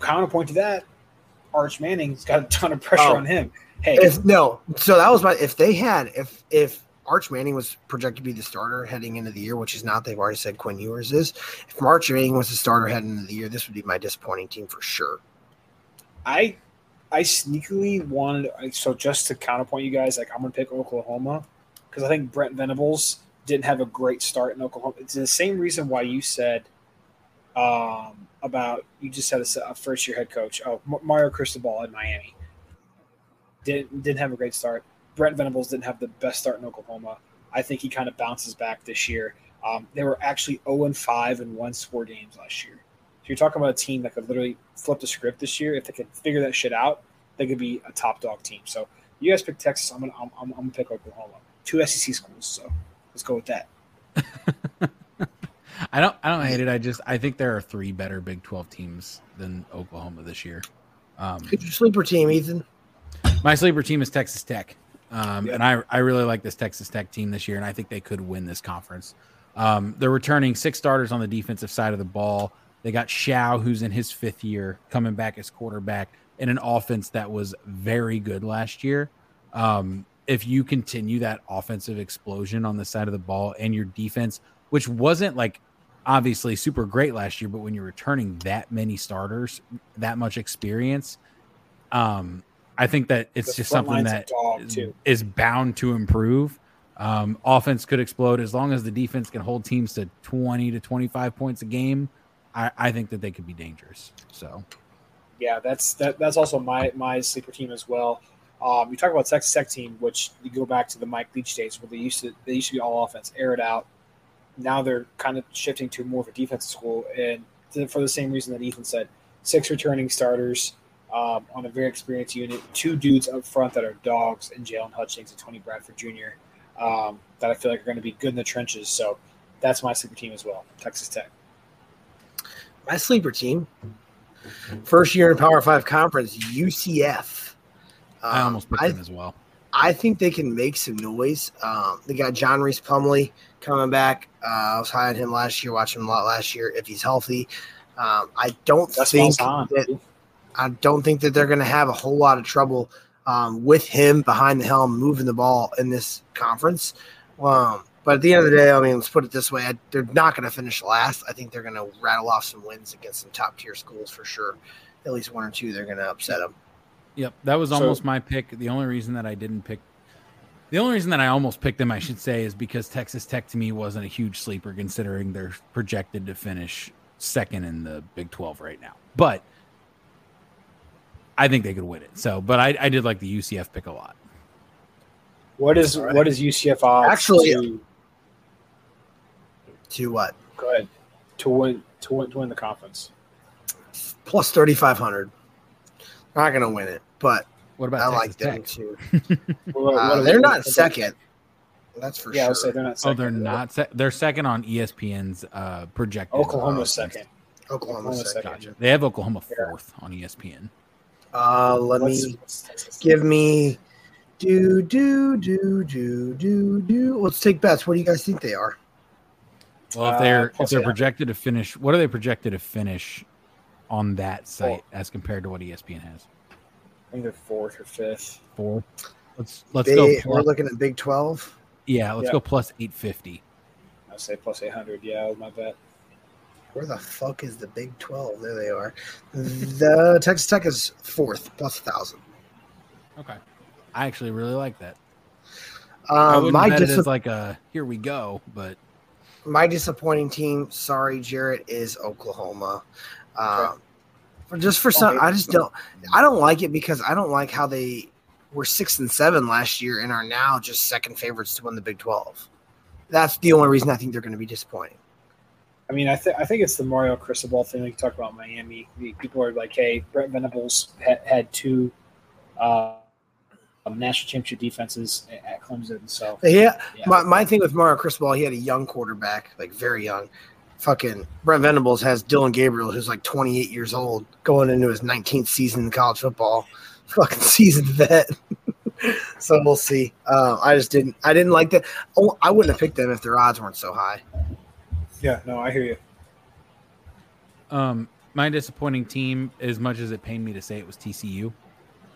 counterpoint to that, Arch Manning's got a ton of pressure Oh. on him. Hey, If no, so that was my if they had if if Arch Manning was projected to be the starter heading into the year, which is not, they've already said Quinn Ewers is. If Arch Manning was the starter heading into the year, this would be my disappointing team for sure. I I sneakily wanted so just to counterpoint you guys, like I'm gonna pick Oklahoma because I think Brent Venables didn't have a great start in Oklahoma. It's the same reason why you said um, about you just had a, a first year head coach. Oh, Mario Cristobal in Miami didn't didn't have a great start. Brent Venables didn't have the best start in Oklahoma. I think he kind of bounces back this year. Um, they were actually 0 and 5 in one score games last year. So you're talking about a team that could literally flip the script this year. If they could figure that shit out, they could be a top dog team. So you guys pick Texas. I'm gonna I'm, I'm, I'm gonna pick Oklahoma. Two SEC schools. So let's go with that. *laughs* I don't I don't hate it. I just I think there are three better Big Twelve teams than Oklahoma this year. Um, Who's your sleeper team, Ethan? my sleeper team is Texas Tech, um, Yeah. and I I really like this Texas Tech team this year, and I think they could win this conference. Um, they're returning six starters on the defensive side of the ball. They got Shao, who's in his fifth year, coming back as quarterback in an offense that was very good last year. Um, if you continue that offensive explosion on the side of the ball and your defense, which wasn't like obviously super great last year, but when you're returning that many starters, that much experience, um, I think that it's The just something that is bound to improve. Um, offense could explode as long as the defense can hold teams to 20 to 25 points a game. I, I think that they could be dangerous. So, Yeah, that's that. That's also my my sleeper team as well. Um, you talk about Texas Tech team, which you go back to the Mike Leach days where they used to they used to be all offense, air it out. Now they're kind of shifting to more of a defensive school, and for the same reason that Ethan said, six returning starters um, on a very experienced unit, two dudes up front that are dogs, and Jaylon Hutchings and Tony Bradford Jr. Um, that I feel like are going to be good in the trenches. So that's my sleeper team as well, Texas Tech. My sleeper team. First year in Power Five conference, UCF. I Um, almost picked I, them as well. I think they can make some noise. Um, they got John Rhys Plumlee coming back. Uh, I was high on him last year, watching him a lot last year. If he's healthy, um, I don't That's think that I don't think that they're going to have a whole lot of trouble um, with him behind the helm moving the ball in this conference. Um, but at the end of the day, I mean, let's put it this way: I, they're not going to finish last. I think they're going to rattle off some wins against some top tier schools for sure. At least one or two, they're going to upset them. Yep, that was So- almost my pick. The only reason that I didn't pick, the only reason that I almost picked them, I should say, is because Texas Tech to me wasn't a huge sleeper considering they're projected to finish second in the Big Twelve right now. But I think they could win it. So, but I, I did like the UCF pick a lot. What is All right. what is UCF odds? Actually- to, To what? go ahead to win to win to win the conference. Plus 3,500. Not going to win it, but What about I about like Texas them Tech? too. *laughs* What- Uh, they're not second. That's for Yeah, sure. say they're not. Oh, Second. they're not. Se- they're second on ESPN's uh, projected. Oklahoma's uh, second. Oklahoma Oklahoma's second. second. Gotcha. They have Oklahoma Yeah. fourth on E ESPN. Uh, let What's- me what's give me do do do do do do. Let's take bets. What do you guys think they are? Well, if Uh, they're if they're eight. projected to finish, what are they projected to finish on that site as compared to what ESPN has? I think they're fourth or fifth. Four. Let's let's Big- go. we're looking at Big Twelve. yeah, let's Yeah. go plus eight fifty. I'll say plus eight hundred. Yeah, with my bet. Where the fuck is the Big Twelve? There they are. The *laughs* Texas Tech is fourth, thousand. Okay, I actually really like that. Um, wouldn't my bet it dis- as like a here we go, but my disappointing team. Sorry, Jarrett is Oklahoma. Um, for just for some, I just don't. I don't like it because I don't like how they were six and seven last year and are now just second favorites to win the Big Twelve. That's the only reason I think they're going to be disappointing. I mean, I, th- I think it's the Mario Cristobal thing. We talk about Miami, people are like, "Hey, Brett Venables had, had two uh, um, national championship defenses at, at Clemson." So Yeah, yeah, my, my thing with Mario Cristobal, he had a young quarterback, like very young. Fucking Brent Venables has Dillon Gabriel, who's like 28 years old, going into his 19th season in college football. *laughs* Fucking seasoned vet. *laughs* so we'll see. Uh, I just didn't. I didn't like that. Oh, I wouldn't have picked them if their odds weren't so high. yeah, no, I hear you. Um, my disappointing team, as much as it pained me to say it was TCU.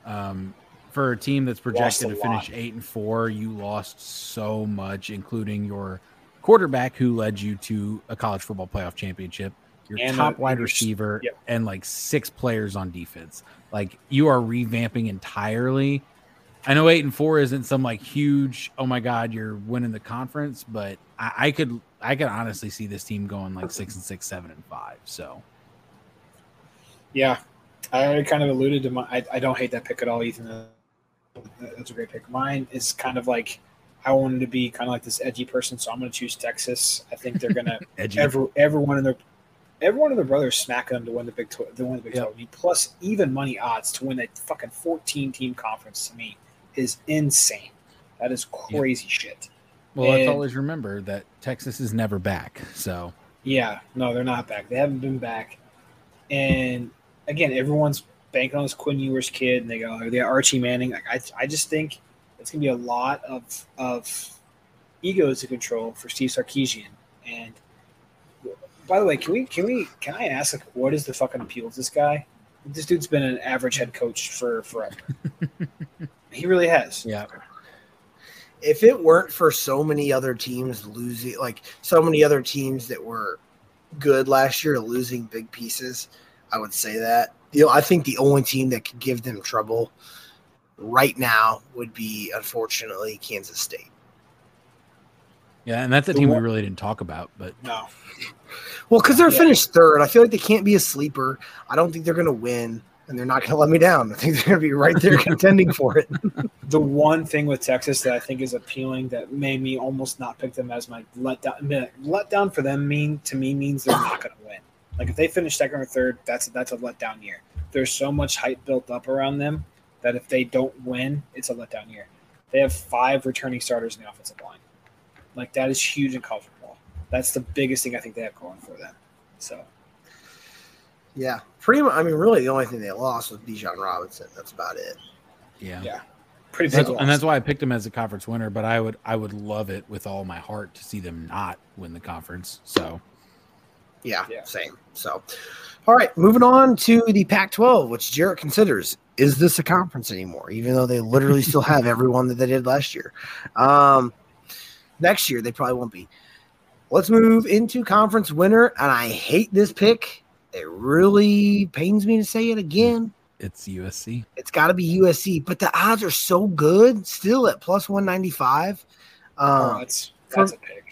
Um, for a team that's projected a to finish lot. eight and four, you lost so much, including your quarterback who led you to a college football playoff championship, your And, top uh, wide receiver, and like six players on defense. Like you are revamping entirely. I know eight and four isn't some like huge. Oh my god, you're winning the conference, but I, I could I could honestly see this team going like six and six, seven and five. So Yeah, I already kind of alluded to my. I, I don't hate that pick at all, Ethan. That's a great pick. Mine is kind of like I wanted to be kind of like this edgy person, so I'm going to choose Texas. I think they're going *laughs* to edgy. every every one of their every one of their brothers smack them to win the Big Twelve. To win the Big Yep. Twelve, plus even money odds to win that fucking 14 team conference to me is insane. That is crazy shit. Well, let's always remember that Texas is never back. So Yeah, no, they're not back. They haven't been back. And again, everyone's banking on this Quinn Ewers kid, and they go, "Are they Archie Manning?" Like, I, I just think it's gonna be a lot of of egos to control for Steve Sarkisian. And by the way, can we can we can I ask like, what is the fucking appeal to this guy? This dude's been an average head coach for forever. *laughs* he really has. yeah, If it weren't for so many other teams losing, like so many other teams that were good last year losing big pieces, I would say that. You know, I think the only team that could give them trouble right now would be, unfortunately, Kansas State. yeah, and that's a The team we really didn't talk about. But No, Well, because they're Yeah. finished third, I feel like they can't be a sleeper. I don't think they're going to win, and they're not going to let me down. *laughs* I think they're going to be right there contending for it. *laughs* the one thing with Texas that I think is appealing that made me almost not pick them as my letdown. Letdown for them mean to me means they're not going to win. Like if they finish second or third, that's that's a letdown year. There's so much hype built up around them that if they don't win, it's a letdown year. They have five returning starters in the offensive line. Like that is huge in college football. That's the biggest thing I think they have going for them. So Yeah, pretty much. I mean, really, the only thing they lost was Bijan Robinson. That's about it. yeah, Yeah. pretty big That's, and that's why I picked them as a conference winner. But I would I would love it with all my heart to see them not win the conference. So Yeah, Yeah. same. So, all right, moving on to the Pac 12, which Jarrett considers is this a conference anymore, even though they literally still *laughs* have everyone that they did last year. Um, next year, they probably won't be. Let's move into conference winner. And I hate this pick. It really pains me to say it again. it's USC. It's got to be USC, but the odds are so good still at plus 195. oh, Um, that's for- that's a pick.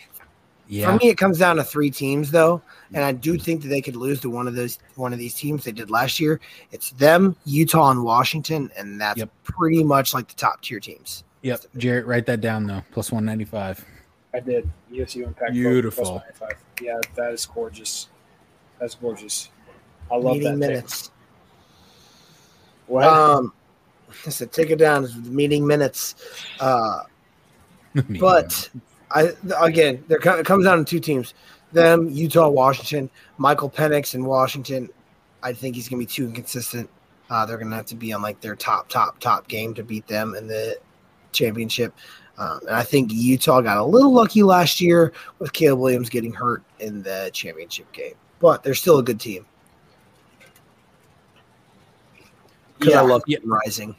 Yeah. For me, it comes down to three teams, though, and I do think that they could lose to one of those one of these teams they did last year. It's them, Utah, and Washington, and that's Yep. pretty much like the top tier teams. Yep. Jarrett, write that down though. Plus one ninety five. I did USU Impact. Beautiful. Yeah, that is gorgeous. That's gorgeous. I love meeting that. pick. minutes. What? Um, I said take it down. It's meeting minutes. Uh, *laughs* but I again, there it comes down to two teams: them, Utah, Washington. Michael Penix in Washington. I think he's going to be too inconsistent. Uh, they're going to have to be on like their top, top, top game to beat them in the championship. Um, and I think Utah got a little lucky last year with Caleb Williams getting hurt in the championship game, but they're still a good team. Because Yeah. I love Yeah. Rising.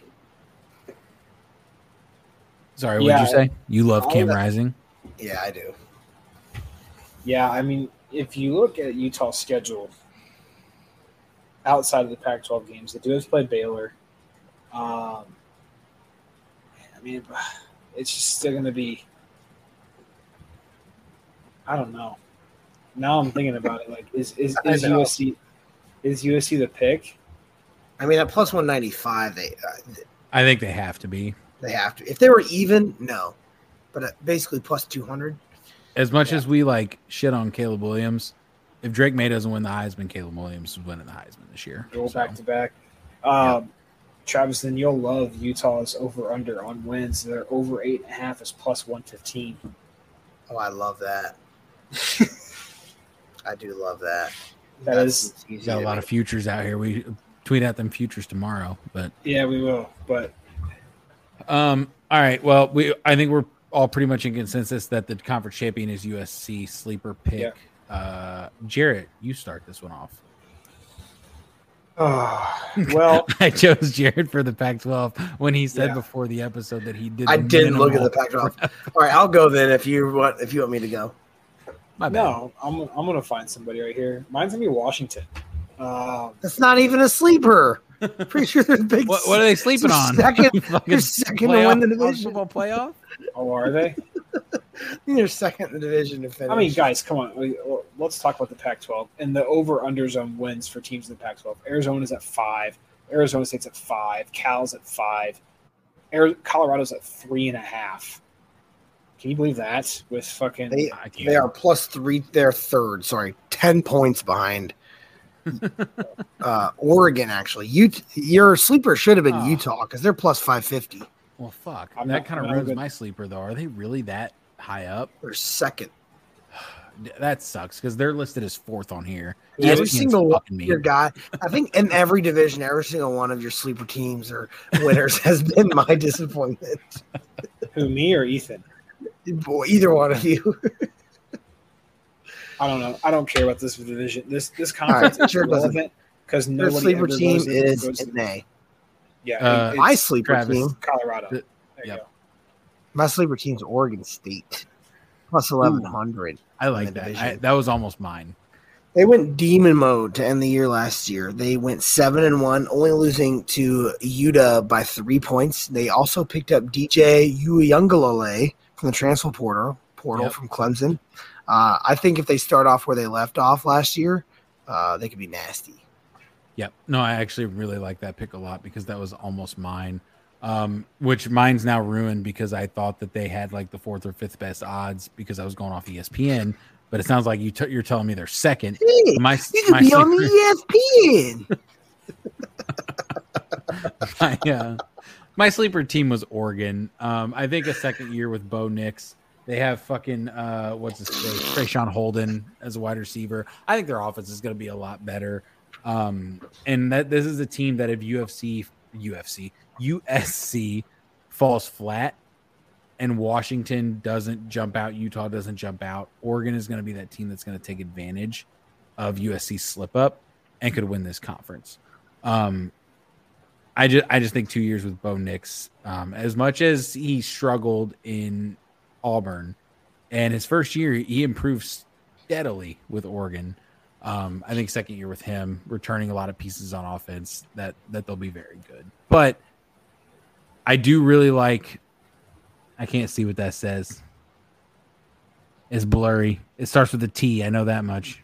Sorry, what'd you say? You love All Cam that- Rising? Yeah, I do. Yeah, I mean, if you look at Utah's schedule outside of the Pac-12 games, they do have to play Baylor. Um, I mean, *sighs* it's just still going to be. I don't know. Now I'm thinking about it. Like, is is, *laughs* I is. USC is USC the pick? I mean, at plus one ninety five, they uh, I think they have to be. they have to. If they were even, no, but basically plus two hundred. As much Yeah. as we like shit on Caleb Williams, if Drake Maye doesn't win the Heisman, Caleb Williams is winning the Heisman this year. Roll So, back to back. Um, Travis, then you'll love Utah's over under on wins. They're over eight and a half is plus one fifteen. Oh, I love that. *laughs* I do love that. That That's is- easy got a lot make. of futures out here. We tweet out them futures tomorrow, but Yeah, we will. But Um. All right. Well, we I think we're all pretty much in consensus that the conference champion is USC sleeper pick. Uh, Jarrett, you start this one off. *sighs* well, *laughs* I chose Jared for the Pac-12 when he said Yeah. before the episode that he did. I didn't look at the minimal- Pac-12. *laughs* All right, I'll go then if you want. If you want me to go, My bad. no, I'm I'm gonna find somebody right here. Mine's gonna be Washington. Um, that's not even a sleeper. *laughs* Pretty sure they're big. What, what are they sleeping on? second- second to win the playoff- division. Football playoff. Oh, are they? *laughs* They're second in the division to finish. I mean, guys, come on. We- Let's talk about the Pac-12 and the over/unders on wins for teams in the Pac-12. Arizona's at five. Arizona State's at five. Cal's at five. Ari- Colorado's at three and a half. Can you believe that? With fucking they they are plus three. They're third. Sorry, ten points behind. *laughs* uh, Oregon actually. You your sleeper should have been Oh. Utah because they're plus five fifty. Well, fuck. I'm that kind of ruins good. my sleeper, though. Are they really that high up? They're second. That sucks because they're listed as fourth on here. Every single one of your guy, I think in every division, every single one of your sleeper teams or winners *laughs* has been my disappointment. who me or Ethan? Boy, either one of you. I don't know. I don't care about this division. This this All right, conference is sure doesn't. relevant because Your nobody sleeper ever team goes, is goes to, A. yeah. Uh, it's My sleeper Travis. team, Colorado. The- There you yep. go. my sleeper team's Oregon State, plus eleven hundred. I like that. I, that was almost mine. They went demon mode to end the year last year. They went seven and one, only losing to Utah by three points. They also picked up DJ Uiagalelei from the transfer portal portal Yep. from Clemson. Uh, I think if they start off where they left off last year, uh, they could be nasty. Yep. No, I actually really like that pick a lot because that was almost mine. Um, which mine's now ruined because I thought that they had like the fourth or fifth best odds because I was going off ESPN. But it sounds like you t- you're telling me they're second. Hey, My you could my be on the ESPN. *laughs* my, uh, my sleeper team was Oregon. Um, I think a second year with Bo Nix. They have fucking uh, what's his face, Traeshon Holden as a wide receiver. I think their offense is going to be a lot better. Um, and that this is a team that if UFC, UFC, USC falls flat, and Washington doesn't jump out, Utah doesn't jump out, Oregon is going to be that team that's going to take advantage of USC slip up and could win this conference. Um, I just I just think two years with Bo Nix, um, as much as he struggled in Auburn, and his first year he improved steadily with Oregon. Um, I think second year with him, returning a lot of pieces on offense, that that they'll be very good. But I do really like. I can't see what that says. It's blurry. It starts with a T. I know that much.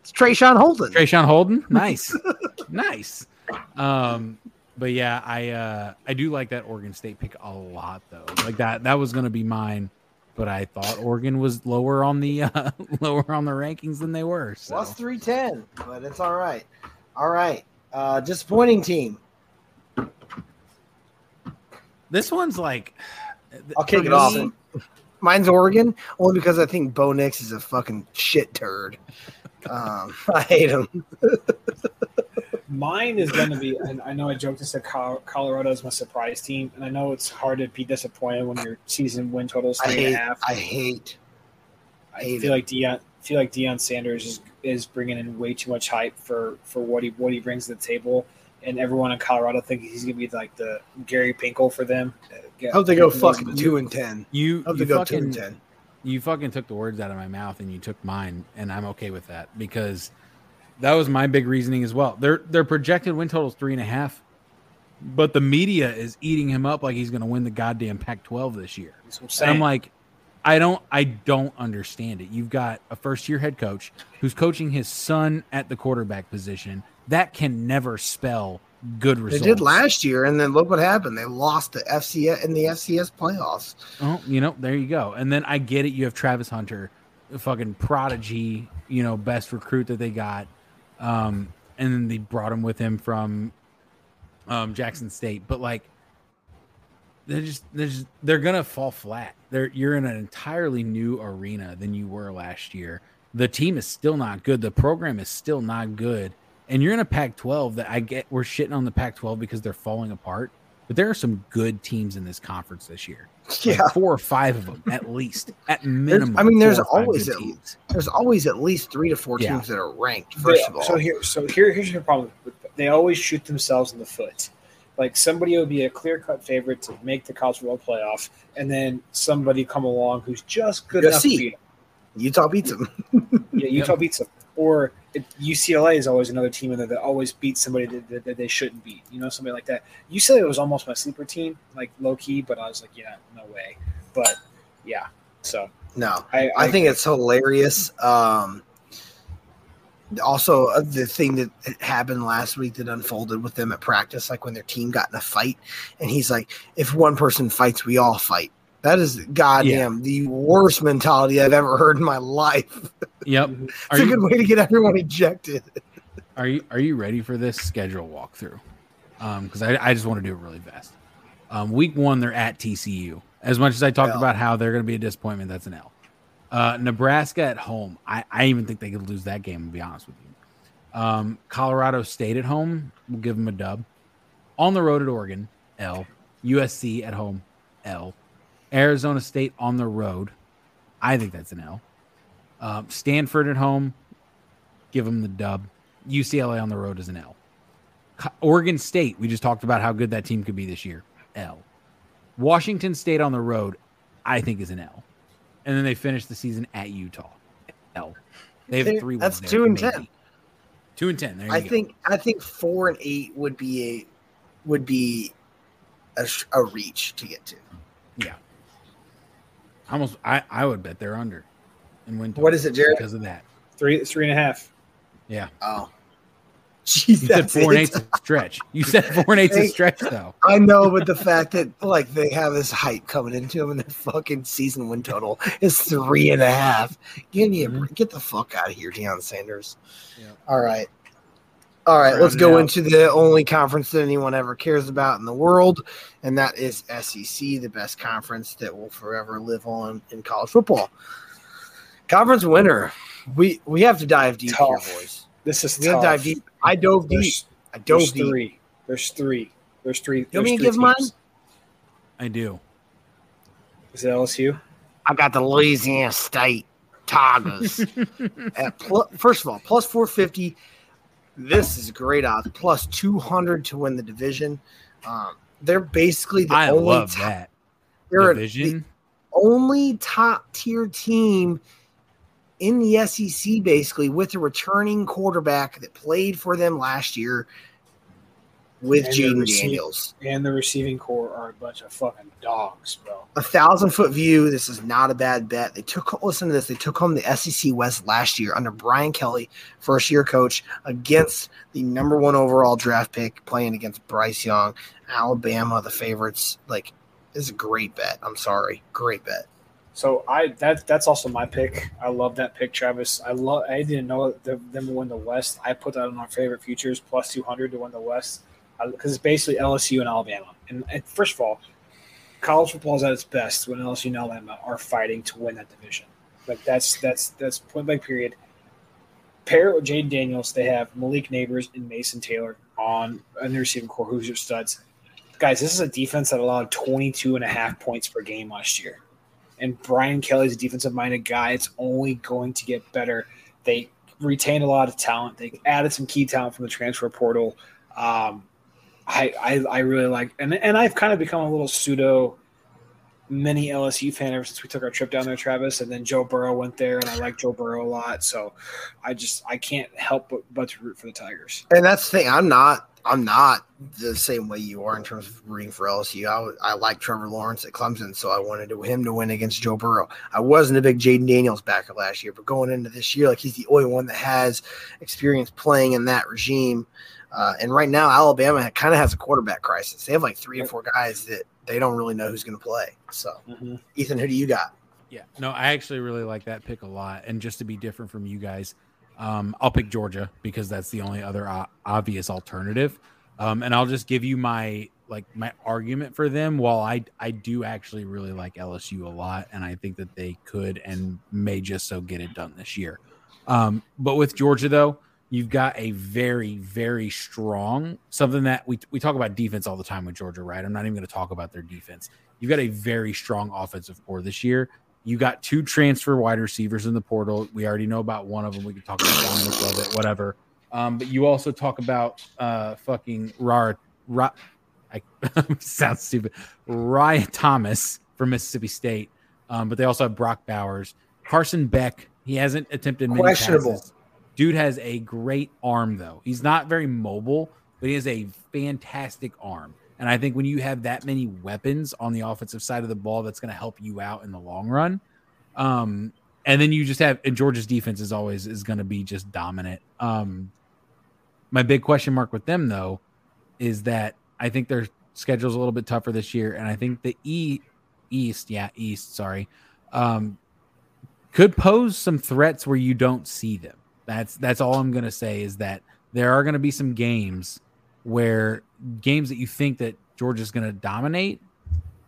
It's Traeshon Holden. Traeshon Holden, *laughs* nice, nice. Um, but yeah, I uh, I do like that Oregon State pick a lot though. Like that that was gonna be mine, but I thought Oregon was lower on the *laughs* uh, lower on the rankings than they were. So. Plus three ten, but it's all right. All right, uh, disappointing team. This one's like I'll kick it off. Mine's Oregon, only because I think Bo Nix is a fucking shit turd. Um, *laughs* I hate him. *laughs* Mine is going to be, and I know I joked and said Colorado is my surprise team, and I know it's hard to be disappointed when your season win total is three I hate, and a half. I hate. I hate feel it. like Deion, feel like Deion Sanders is, is bringing in way too much hype for for what he what he brings to the table, and everyone in Colorado thinks he's going to be like the Gary Pinkel for them. Uh, I hope they go fucking two and ten. you I hope you they go two and ten. you fucking took the words out of my mouth and you took mine, and I'm okay with that because that was my big reasoning as well. Their their projected win total is three and a half, but the media is eating him up like he's going to win the goddamn Pac-12 this year. I'm And. I'm like, I don't, I don't understand it. You've got a first-year head coach who's coaching his son at the quarterback position. That can never spell good results. They did last year, and then look what happened. They lost the FCS in the FCS playoffs. Oh, you know, there you go. And then I get it. You have Travis Hunter, fucking prodigy, you know, best recruit that they got. Um, and then they brought him with him from um, Jackson State. But like, they're just they're just, they're gonna fall flat. They're you're in an entirely new arena than you were last year. The team is still not good. The program is still not good. And you're in a Pac-12 that I get. We're shitting on the Pac-12 because they're falling apart. But there are some good teams in this conference this year. Like Yeah, four or five of them at least, at minimum. I mean, there's four or five always good a- there's always at least three to four Yeah. teams that are ranked. They- First of all, so here, so here, here's your problem. They always shoot themselves in the foot. Like somebody will be a clear cut favorite to make the college football playoff, and then somebody come along who's just good Go enough see. to beat 'em. Utah beats them. Yeah, Utah beats them. Or it, UCLA is always another team in there that always beats somebody that, that, that they shouldn't beat. You know, somebody like that. UCLA was almost my sleeper team, like low key, but I was like, yeah, no way. But yeah, so No, I, I think it's hilarious. Um, also, uh, the thing that happened last week that unfolded with them at practice, like when their team got in a fight, and he's like, "If one person fights, we all fight." That is goddamn the worst mentality I've ever heard in my life. Yep. *laughs* It's Are a you good way to get everyone ejected. are you are you ready for this schedule walkthrough? Um, because I, I just want to do it really fast. Um, week one, they're at TCU. As much as I talked L. about how they're going to be a disappointment, that's an L. Uh, Nebraska at home. I, I even think they could lose that game. To be honest with you, um, Colorado State at home. We'll give them a dub. On the road at Oregon, L. USC at home, L. Arizona State on the road. I think that's an L. Um, Stanford at home, give them the dub. UCLA on the road is an L. Oregon State, we just talked about how good that team could be this year. L. Washington State on the road, I think is an L. And then they finish the season at Utah. L. They have three. that's two and maybe. 10. Two and ten. There you I go. think I think four and eight would be a would be a, a reach to get to. Almost. I I would bet they're under. And win. What is it, Jared? Because of that. three three and a half. Yeah. Oh, jeez, You said four and it. eight's a stretch. You said four and eight's a Hey. stretch though. I know, but the fact that like they have this hype coming into them and their fucking season win total is three and a half. Give me a Mhm. get the fuck out of here, Deion Sanders. Yeah. All right. All right, let's go out. into the only conference that anyone ever cares about in the world, and that is SEC, the best conference that will forever live on in college football. Conference winner. We we have to dive deep here, boys. This is We have tough. to dive deep. I dove deep. There's, I dove there's deep. three. There's three. There's three. You want me to give three mine? I do. Is it LSU? I got the Louisiana State Tigers. *laughs* At pl- first of all, plus 450. This is great odds. Plus 200 to win the division. Um, they're basically the I only top, that they're division. the only top tier team in the SEC, basically, with a returning quarterback that played for them last year. With Jayden Daniels. And the receiving core are a bunch of fucking dogs, bro. A thousand foot view. This is not a bad bet. They took listen to this. They took home the SEC West last year under Brian Kelly, first year coach, against the number one overall draft pick, playing against Bryce Young, Alabama, the favorites. Like, this is a great bet. I'm sorry, great bet. So I that that's also my pick. I love that pick, Travis. I love. I didn't know them to win the West. I put that on our favorite futures plus two hundred to win the West because it's basically LSU and Alabama. And, and first of all, college football is at its best when LSU and Alabama are fighting to win that division. Like that's that's that's point blank period. Pair it with Jayden Daniels, they have Malik Nabers and Mason Taylor on in the receiving core, who's your studs. Guys, this is a defense that allowed 22 and a half points per game last year and Brian Kelly's a defensive minded guy. It's only going to get better. They retained a lot of talent. They added some key talent from the transfer portal. Um, I, I I really like and and I've kind of become a little pseudo mini LSU fan ever since we took our trip down there, Travis. And then Joe Burrow went there, and I like Joe Burrow a lot. So I just I can't help but, but to root for the Tigers. And that's the thing. I'm not. I'm not the same way you are in terms of rooting for LSU. I, I like Trevor Lawrence at Clemson, so I wanted to, him to win against Joe Burrow. I wasn't a big Jayden Daniels backer last year, but going into this year, like he's the only one that has experience playing in that regime. Uh, and right now, Alabama kind of has a quarterback crisis. They have like three or four guys that they don't really know who's going to play. So, Ethan, who do you got? Yeah, no, I actually really like that pick a lot. And just to be different from you guys, um, I'll pick Georgia because that's the only other o- obvious alternative. Um, and I'll just give you my like my argument for them. While I I do actually really like LSU a lot, and I think that they could and may just so get it done this year. Um, but with Georgia though, you've got a very very strong something that we we talk about defense all the time with Georgia, right? I'm not even going to talk about their defense. You've got a very strong offensive core this year. You got two transfer wide receivers in the portal. We already know about one of them. We can talk about Dominic Lovett, whatever. Um, but you also talk about uh, fucking Rar, Ra, I *laughs* sounds stupid. Ryan Thomas from Mississippi State. Um, but they also have Brock Bowers, Carson Beck. He hasn't attempted many Questionable. passes. Dude has a great arm though. He's not very mobile, but he has a fantastic arm. And I think when you have that many weapons on the offensive side of the ball, that's going to help you out in the long run. Um, and then you just have and Georgia's defense is always is going to be just dominant. Um, my big question mark with them though is that I think their schedule's a little bit tougher this year, and I think the E East, yeah, East, sorry, um, could pose some threats where you don't see them. That's that's all I'm gonna say is that there are gonna be some games where games that you think that Georgia's gonna dominate,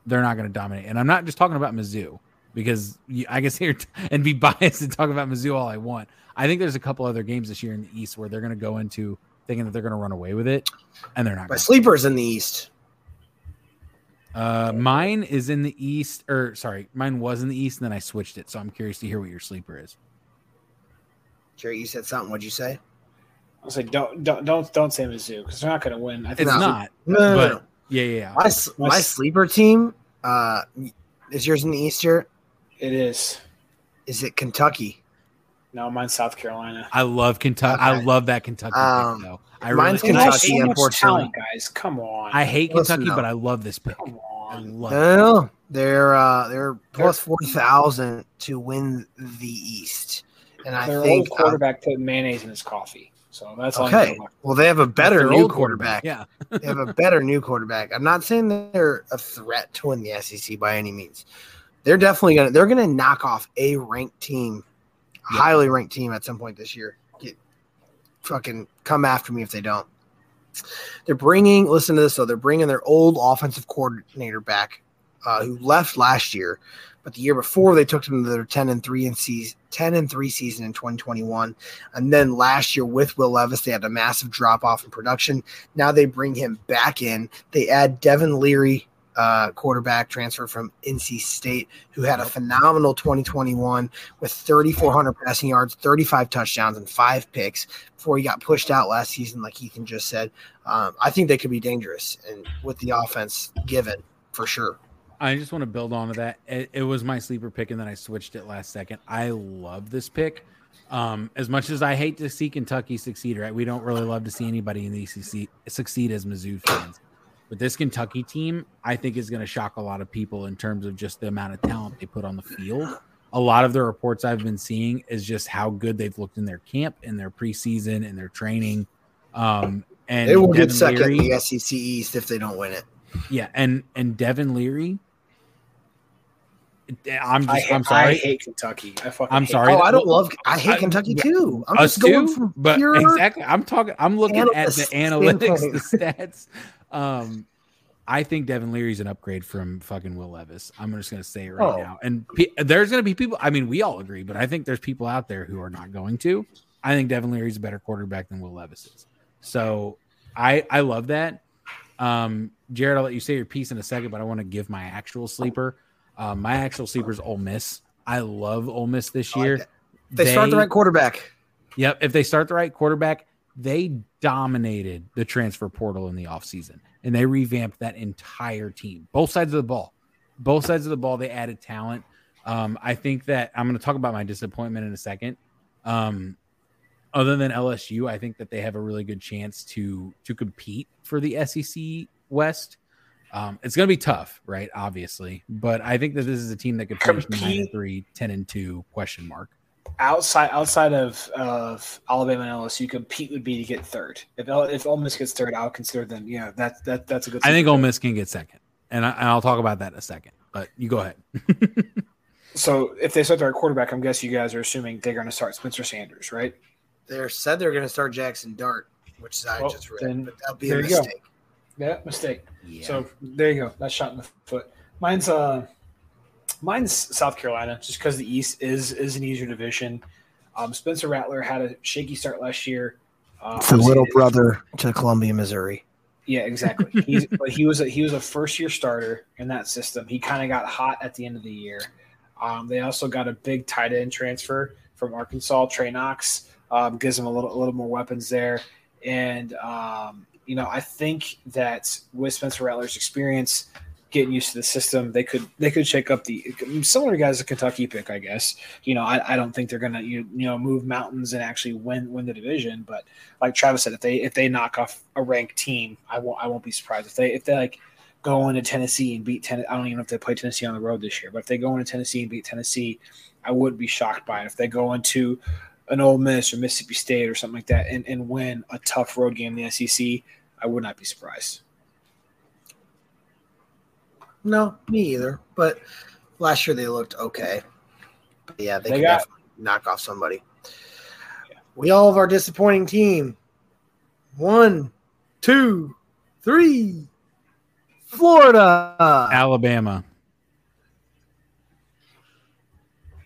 they're not gonna dominate. And I'm not just talking about Mizzou because you, I guess *laughs* here and be biased and talk about Mizzou all I want. I think there's a couple other games this year in the East where they're gonna go into thinking that they're gonna run away with it, and they're not. My sleepers in the East. Uh, mine is in the East, or sorry, mine was in the East, and then I switched it. So I'm curious to hear what your sleeper is. Jerry, you said something. What'd you say? I was like, don't don't don't don't say Mizzou because they're not going to win. I think It's not, No, no, no, but no. yeah, yeah, yeah. My, my sleeper team uh, is yours in the Easter. it is. Is it Kentucky? No, mine's South Carolina. I love Kentucky. I love that Kentucky Um, pick, though. I mine's really, They Kentucky, so much unfortunately. talent, guys. Come on. I hate Listen, Kentucky, no. but I love this pick. Come I on. love it. No, they're uh, they're plus forty thousand to win the East, and I Their think old quarterback put mayonnaise in his coffee. So that's uh, all. okay. Well, they have a better new old quarterback. Yeah, *laughs* they have a better new quarterback. I'm not saying they're a threat to win the SEC by any means. They're definitely gonna they're gonna knock off a ranked team, Yeah. highly ranked team at some point this year. Get fucking come after me if they don't. They're bringing listen to this though. They're bringing their old offensive coordinator back, uh, who left last year, but the year before they took them to their ten and three and season, ten and three season in 2021, and then last year with Will Levis they had a massive drop off in production. Now they bring him back in. They add Devin Leary, uh, quarterback transfer from NC State, who had a phenomenal 2021 with 3,400 passing yards, 35 touchdowns, and five picks before he got pushed out last season, like Ethan just said. Um, I think they could be dangerous, and with the offense given for sure. I just want to build on to that. It, it was my sleeper pick, and then I switched it last second. I love this pick. Um, as much as I hate to see Kentucky succeed, right? We don't really love to see anybody in the ECC succeed as Mizzou fans. But this Kentucky team, I think, is going to shock a lot of people in terms of just the amount of talent they put on the field. A lot of the reports I've been seeing is just how good they've looked in their camp, in their preseason, in their training. Um, and They will Devin get second Leary- in the SEC East if they don't win it. yeah, and and Devin Leary. I'm I, just, hate, I'm sorry. I hate Kentucky. I fucking I'm hate sorry. Oh, I don't love. I hate I- Kentucky too. I'm Us just going too, from but pure. exactly. I'm talking. I'm looking at the analytics, the stats. Um, I think Devin Leary's an upgrade from fucking Will Levis. I'm just going to say it right Oh. now. And pe- there's going to be people. I mean, we all agree, but I think there's people out there who are not going to. I think Devin Leary's a better quarterback than Will Levis is. So I I love that. Um, Jared, I'll let you say your piece in a second, but I want to give my actual sleeper. Um, my actual sleeper is Ole Miss. I love Ole Miss this I like year. They, start the right quarterback. Yep. If they start the right quarterback, they dominated the transfer portal in the offseason and they revamped that entire team, both sides of the ball. Both sides of the ball, they added talent. Um, I think that I'm going to talk about my disappointment in a second. Um, other than LSU, I think that they have a really good chance to to compete for the SEC West. Um, it's going to be tough, right? Obviously, but I think that this is a team that could finish nine and Compete. three, 10 and two question mark. outside outside of of Alabama and LSU, compete would be to get third. If L- if Ole Miss gets third, I'll consider them. Yeah, that that that's a good. I think sleeper Ole. Miss can get second, and, I, and I'll talk about that in a second. But you go ahead. *laughs* So if they start their quarterback, I'm guessing you guys are assuming they're going to start Spencer Sanders, right? They said they're going to start Jaxson Dart, which I Well, just read, but that'll be there a you go. Mistake. Yeah, mistake. Yeah. So there you go. That's shot in the foot. Mine's uh, mine's South Carolina, just because the East is is an easier division. Um, Spencer Rattler had a shaky start last year. Uh, It's the little brother to Columbia, Missouri. Yeah, exactly. *laughs* He's but he was a he was a first year starter in that system. He kind of got hot at the end of the year. Um, they also got a big tight end transfer from Arkansas, Trey Knox. Um, gives them a little a little more weapons there, and um, you know I think that with Spencer Rattler's experience, getting used to the system, they could they could shake up the similar guys to Kentucky pick, I guess. You know, I, I don't think they're gonna you, you know move mountains and actually win win the division, but like Travis said, if they if they knock off a ranked team, I won't I won't be surprised if they if they like go into Tennessee and beat Tennessee. I don't even know if they play Tennessee on the road this year, but if they go into Tennessee and beat Tennessee, I wouldn't be shocked by it. If they go into an Ole Miss or Mississippi State or something like that and, and win a tough road game in the SEC, I would not be surprised. No, me either. But last year they looked okay. But yeah, they, They could got- definitely knock off somebody. Yeah. We all have our disappointing team. One, two, three. Florida. Alabama.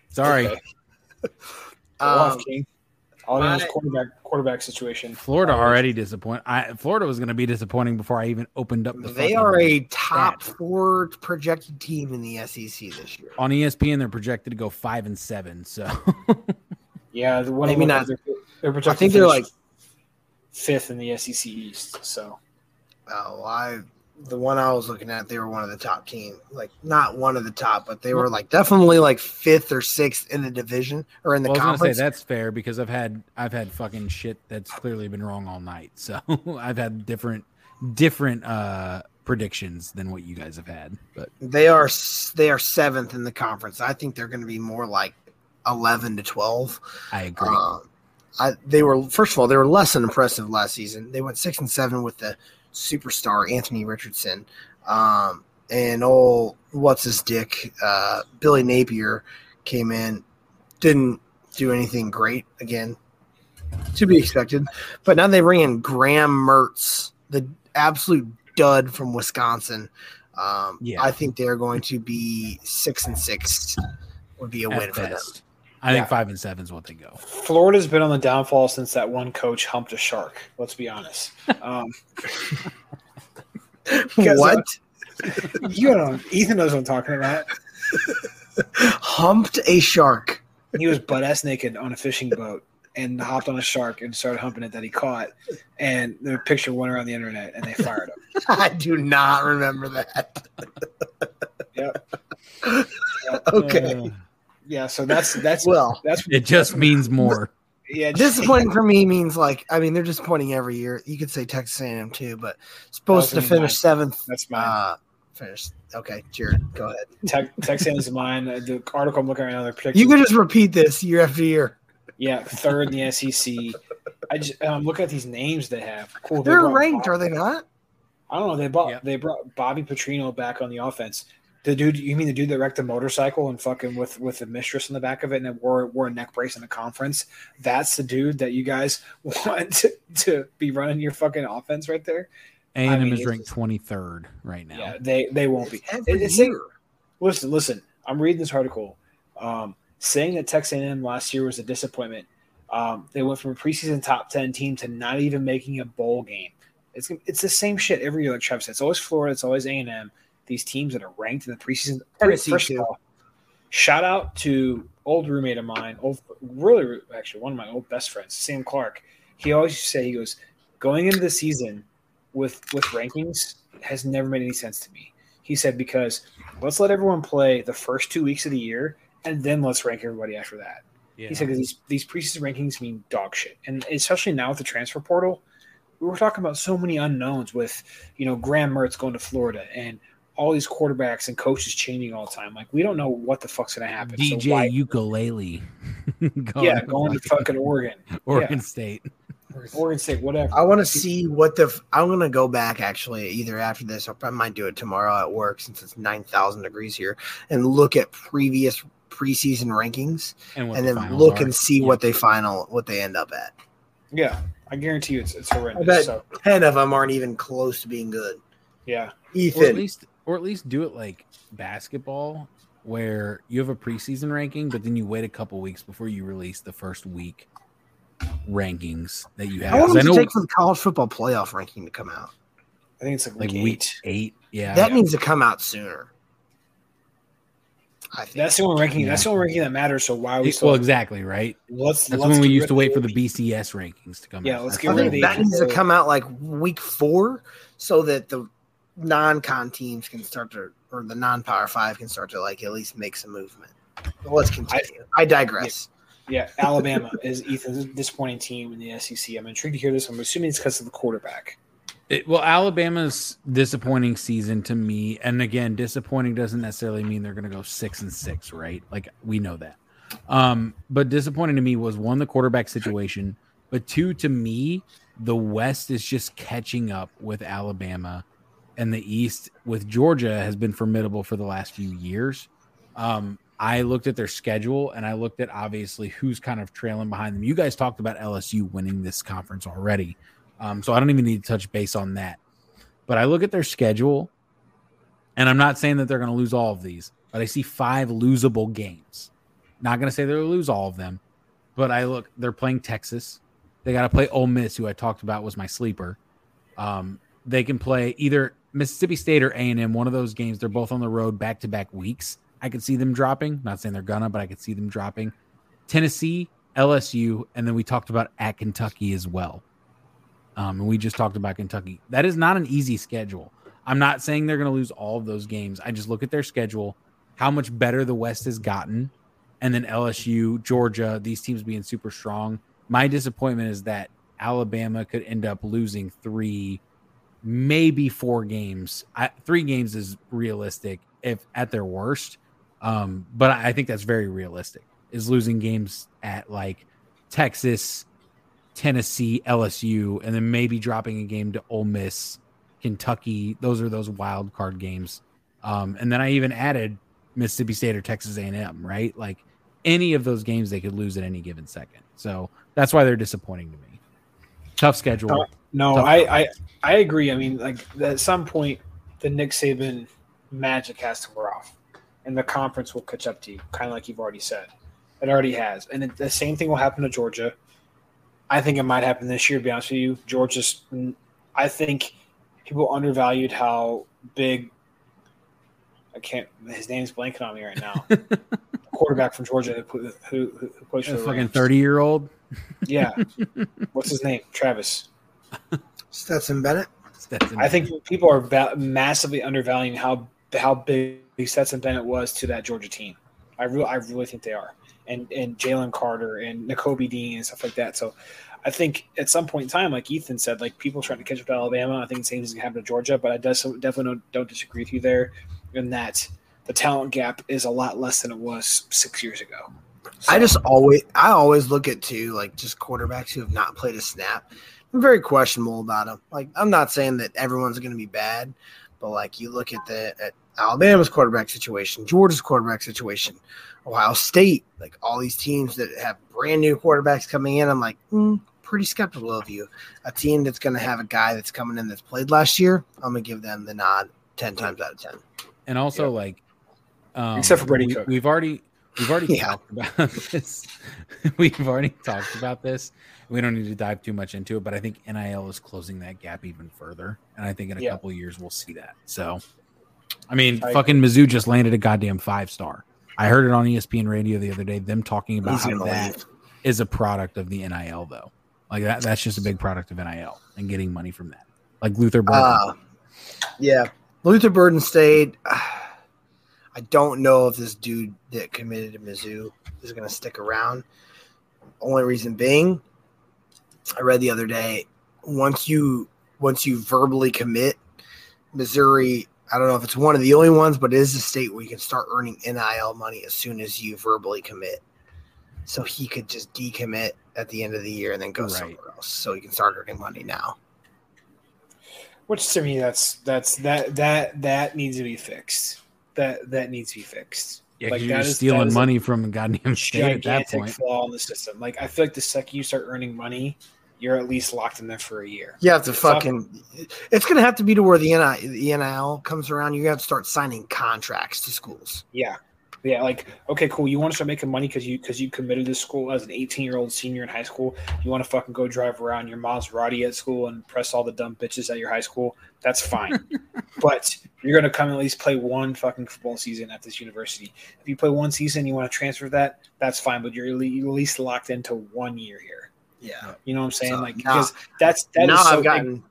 Sorry, *laughs* Okay. Um, King. All I know is quarterback quarterback situation. Florida uh, already disappointed. I Florida was going to be disappointing before I even opened up the. They are a top stat. four projected team in the SEC this year. on ESPN. They're projected to go five and seven. So *laughs* Yeah, the one Maybe of not. They're, they're projected I think they're like fifth in the SEC East. So Oh, I the one I was looking at, they were one of the top team. Like not one of the top, but they were like definitely like fifth or sixth in the division or in the Well, conference. say that's fair because I've had I've had fucking shit that's clearly been wrong all night. *laughs* So I've had different different uh predictions than what you guys have had. But they are they are seventh in the conference. I think they're going to be more like eleven to twelve. I agree. Um, I, they were first of all they were less than impressive last season. They went six and seven with the superstar Anthony Richardson, um, and old what's his dick uh, Billy Napier came in, didn't do anything great again, to be expected. But now they bring in Graham Mertz, the absolute dud from Wisconsin. Um, Yeah. I think they're going to be six and six. Would be a win At for them. Best. I Yeah. think five and seven is what they go. Florida's been on the downfall since that one coach humped a shark. Let's be honest. Um, *laughs* Because, What? *laughs* you know, Ethan knows what I'm talking about. *laughs* Humped a shark. He was butt ass naked on a fishing boat and hopped on a shark and started humping it that he caught. And the picture went around the internet and they fired him. I do not remember that. Yep. okay. Uh, Yeah. So that's that's Well, that's it just means more. yeah. just- disappointing for me means like I mean they're disappointing every year. You could say Texas A&M too, but supposed to That was gonna be finish mine. seventh. That's mine. Uh, finish. Okay, Jared, go ahead. Tech, Texans is mine. Uh, The article I'm looking at right now, they're predicting, You could just repeat this year after year. yeah, third in the SEC. I just I'm looking at these names they have. Cool. they They're brought ranked, Bob- are they not? I don't know. They bought Yep. they brought Bobby Petrino back on the offense. The dude, you mean the dude that wrecked the motorcycle and fucking with with the mistress in the back of it and then wore wore a neck brace in the conference? That's the dude that you guys *laughs* want to, to be running your fucking offense right there. A and M mean, is ranked twenty third right now. Yeah, they they won't be. Every It- it's year. Listen, listen. I'm reading this article, um, saying that Texas A&M last year was a disappointment. Um, they went from a preseason top ten team to not even making a bowl game. It's it's the same shit every year. Like Travis said, it's always Florida, it's always A and M. These teams that are ranked in the preseason. Tennessee, First too. of all, shout out to old roommate of mine, old really actually one of my old best friends, Sam Clark. He always used to say he goes going into the season with with rankings has never made any sense to me. He said because let's let everyone play the first two weeks of the year and then let's rank everybody after that. Yeah. He said these these preseason rankings mean dog shit, and especially now with the transfer portal, we were talking about so many unknowns with you know Graham Mertz going to Florida and all these quarterbacks and coaches changing all the time. Like we don't know what the fuck's gonna happen. So DJ why- ukulele. *laughs* going yeah, going to fucking Oregon, *laughs* Oregon State. Oregon State, whatever. I want to see what the. I'm gonna go back actually either after this or I might do it tomorrow at work since it's nine thousand degrees here and look at previous preseason rankings And, and the then finals look are. and see Yeah. what they final what they end up at. Yeah, I guarantee you, it's it's I horrendous. bet So ten of them aren't even close to being good. yeah, or at Ethan, least or at least do it like basketball where you have a preseason ranking but then you wait a couple weeks before you release the first week rankings that you have how long 'Cause i does it know take for the college football playoff ranking to come out? I think it's like, like week week eight. eight yeah that needs to come out sooner. I think That's the only ranking. Yeah. That's the only ranking that matters. So why are we well exactly right let's. that's let's when we used to wait for the bcs rankings to come Yeah, out let's That's get rid of the that needs to come out like week four, so that the non-con teams can start to, or the non-power five can start to like at least make some movement. But let's continue. I, digress. Yeah, Alabama *laughs* is Ethan's disappointing team in the SEC. I'm intrigued to hear this. I'm assuming it's because of the quarterback. It, well, Alabama's disappointing season to me, and again, disappointing doesn't necessarily mean they're going to go six and six, right? Like we know that. Um, but disappointing to me was one the quarterback situation, but two to me, the West is just catching up with Alabama, and the East with Georgia has been formidable for the last few years. Um, I looked at their schedule and I looked at obviously who's kind of trailing behind them. You guys talked about LSU winning this conference already. Um, so I don't even need to touch base on that. But I look at their schedule, and I'm not saying that they're going to lose all of these, but I see five losable games. Not going to say they'll lose all of them, but I look, they're playing Texas. They got to play Ole Miss, who I talked about was my sleeper. Um, they can play either Mississippi State or A&M, one of those games. They're both on the road back to back weeks. I could see them dropping. Not saying they're gonna, but I could see them dropping. Tennessee, LSU, and then we talked about at Kentucky as well. Um, and we just talked about Kentucky. That is not an easy schedule. I'm not saying they're going to lose all of those games. I just look at their schedule, how much better the West has gotten, and then LSU, Georgia, these teams being super strong. My disappointment is that Alabama could end up losing three, maybe four games. I, three games is realistic if at their worst, um, but I think that's very realistic. Is losing games at like Texas, Tennessee, LSU, and then maybe dropping a game to Ole Miss, Kentucky. Those are those wild card games. Um, and then I even added Mississippi State or Texas A&M, right? Like any of those games they could lose at any given second. So that's why they're disappointing to me. Tough schedule. Uh, No, Tough I, I I agree. I mean, like at some point, the Nick Saban magic has to wear off, and the conference will catch up to you, kind of like you've already said. It already has, and it, the same thing will happen to Georgia. I think it might happen this year. To be honest with you, Georgia's. I think people undervalued how big. I can't. His name's blanking on me right now. *laughs* quarterback from Georgia who who, who, who plays for A the fucking thirty year old. Yeah, *laughs* what's his name? Travis. Stetson Bennett. I think people are va- massively undervaluing how how big Stetson Bennett was to that Georgia team. I really, I really think they are, and and Jalen Carter and Nakobe Dean and stuff like that. So, I think at some point in time, like Ethan said, like people trying to catch up to Alabama. I think the same thing's gonna happen to Georgia, but I does definitely don't, don't disagree with you there, in that the talent gap is a lot less than it was six years ago. So, I just always, I always look at two like just quarterbacks who have not played a snap. I'm very questionable about them. Like I'm not saying that everyone's going to be bad, but like you look at the at Alabama's quarterback situation, Georgia's quarterback situation, Ohio State, like all these teams that have brand new quarterbacks coming in. I'm like, mm, pretty skeptical of you. A team that's going to have a guy that's coming in that's played last year, I'm going to give them the nod 10 times out of 10. And also, like, um, except for Brady we, Cook. We've already we've already *laughs* Yeah. talked about *laughs* this. *laughs* we've already talked about this. We don't need to dive too much into it, but I think NIL is closing that gap even further, and I think in a Yeah. couple of years we'll see that. So, I mean, I fucking Mizzou just landed a goddamn five star. I heard it on ESPN radio the other day. Them talking about how that leave. is a product of the NIL, though. Like that, that's just a big product of NIL and getting money from that. Like Luther Burden. Uh, yeah, Luther Burden stayed. I don't know if this dude that committed to Mizzou is going to stick around. Only reason being, I read the other day, once you once you verbally commit, Missouri. I don't know if it's one of the only ones, but it is a state where you can start earning NIL money as soon as you verbally commit. So he could just decommit at the end of the year and then go Right. somewhere else. So he can start earning money now. Which to me, that's that's that that that needs to be fixed. That that needs to be fixed. Yeah, like, you're is- stealing is a money from a goddamn state at that gigantic point. flaw in the system. Like I feel like the second you start earning money, you're at least locked in there for a year. You have to Fuck. fucking. It's going to have to be to where the NIL, the NIL comes around. You have to start signing contracts to schools. Yeah, yeah. Like okay, cool. You want to start making money because you because you committed to school as an 18 year old senior in high school. You want to fucking go drive around your Maserati at school and press all the dumb bitches at your high school. That's fine. but you're gonna come at least play one fucking football season at this university. If you play one season, you want to transfer that. That's fine. But you're at least locked into one year here. Yeah. You know what I'm saying? So, like because that's that is so I've gotten.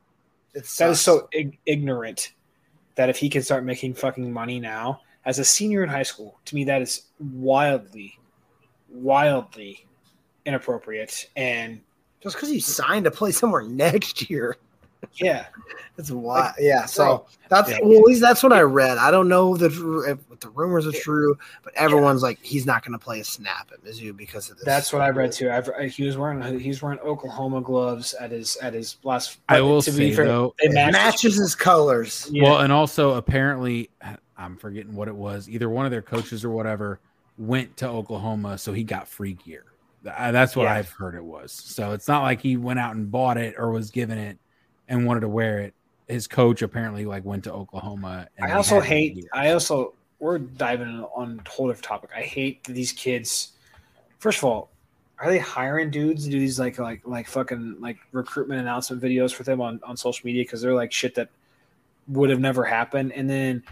It's that is so ig- ignorant that if he can start making fucking money now as a senior in high school, to me that is wildly, wildly inappropriate. And just because you signed to play somewhere next year. Yeah, It's why. yeah. So that's Yeah. well, at least that's what I read. I don't know if the if the rumors are true, but everyone's like he's not going to play a snap at Mizzou because of this. that's what I read too. I've, I, he was wearing he was wearing Oklahoma gloves at his at his last. I will to say though, It matched- matches his colors. Yeah. Well, and also apparently, I'm forgetting what it was. Either one of their coaches or whatever went to Oklahoma, so he got free gear. That's what Yeah. I've heard it was. So it's not like he went out and bought it or was given it and wanted to wear it. His coach apparently like went to Oklahoma. And I also hate. I also we're diving on a whole different topic. I hate that these kids. First of all, are they hiring dudes to do these like like like fucking like recruitment announcement videos for them on on social media because they're like shit that would have never happened. And then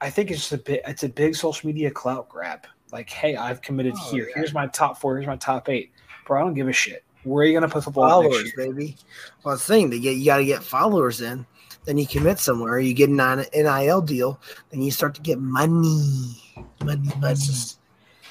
I think it's just a bit. It's a big social media clout grab. Like, hey, I've committed Oh, here. yeah. Here's my top four. Here's my top eight. Bro, I don't give a shit. Where are you gonna put football followers, baby. Well, the thing to get you got to get followers in. Then you commit somewhere, you get an NIL deal, then you start to get money, money, money.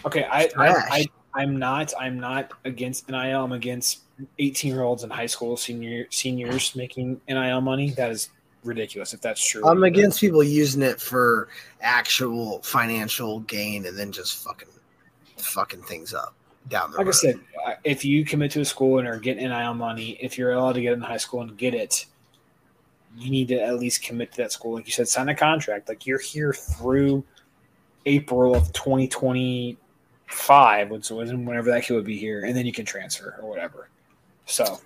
Okay. I, I, I, I'm not I'm not against NIL. I'm against 18 year olds in high school senior seniors making NIL money. That is ridiculous. If that's true, I'm against people using it for actual financial gain and then just fucking fucking things up down the Like I road. said, I- if you commit to a school and are getting NIL money, if you're allowed to get in high school and get it, you need to at least commit to that school. Like you said, sign a contract. Like you're here through April of 2025, which was whenever that kid would be here, and then you can transfer or whatever. So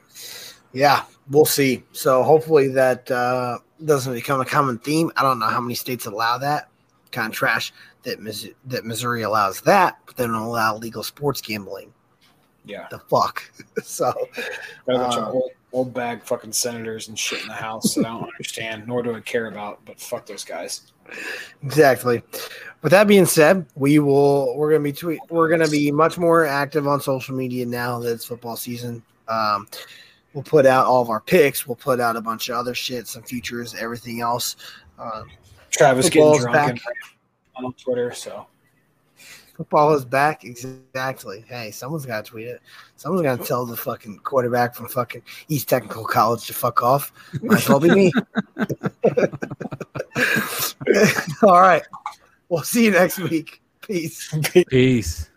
Yeah, we'll see. So hopefully that uh, doesn't become a common theme. I don't know how many states allow that kind of trash that Missouri, that Missouri allows that, but they don't allow legal sports gambling. yeah, The fuck. *laughs* so got a bunch Um, of old, old bag fucking senators and shit in the house that I don't understand, nor do I care about. But fuck those guys. exactly. With that being said, we will we're gonna be tweet we're gonna be much more active on social media now that it's football season. Um, we'll put out all of our picks. We'll put out a bunch of other shit, some futures, everything else. Um, Travis Football's getting drunk back. and on Twitter. So Football is back. Exactly. Hey, someone's got to tweet it. Someone's got to tell the fucking quarterback from fucking East Technical College to fuck off. Might as well be me. *laughs* All right. We'll see you next week. Peace. Peace.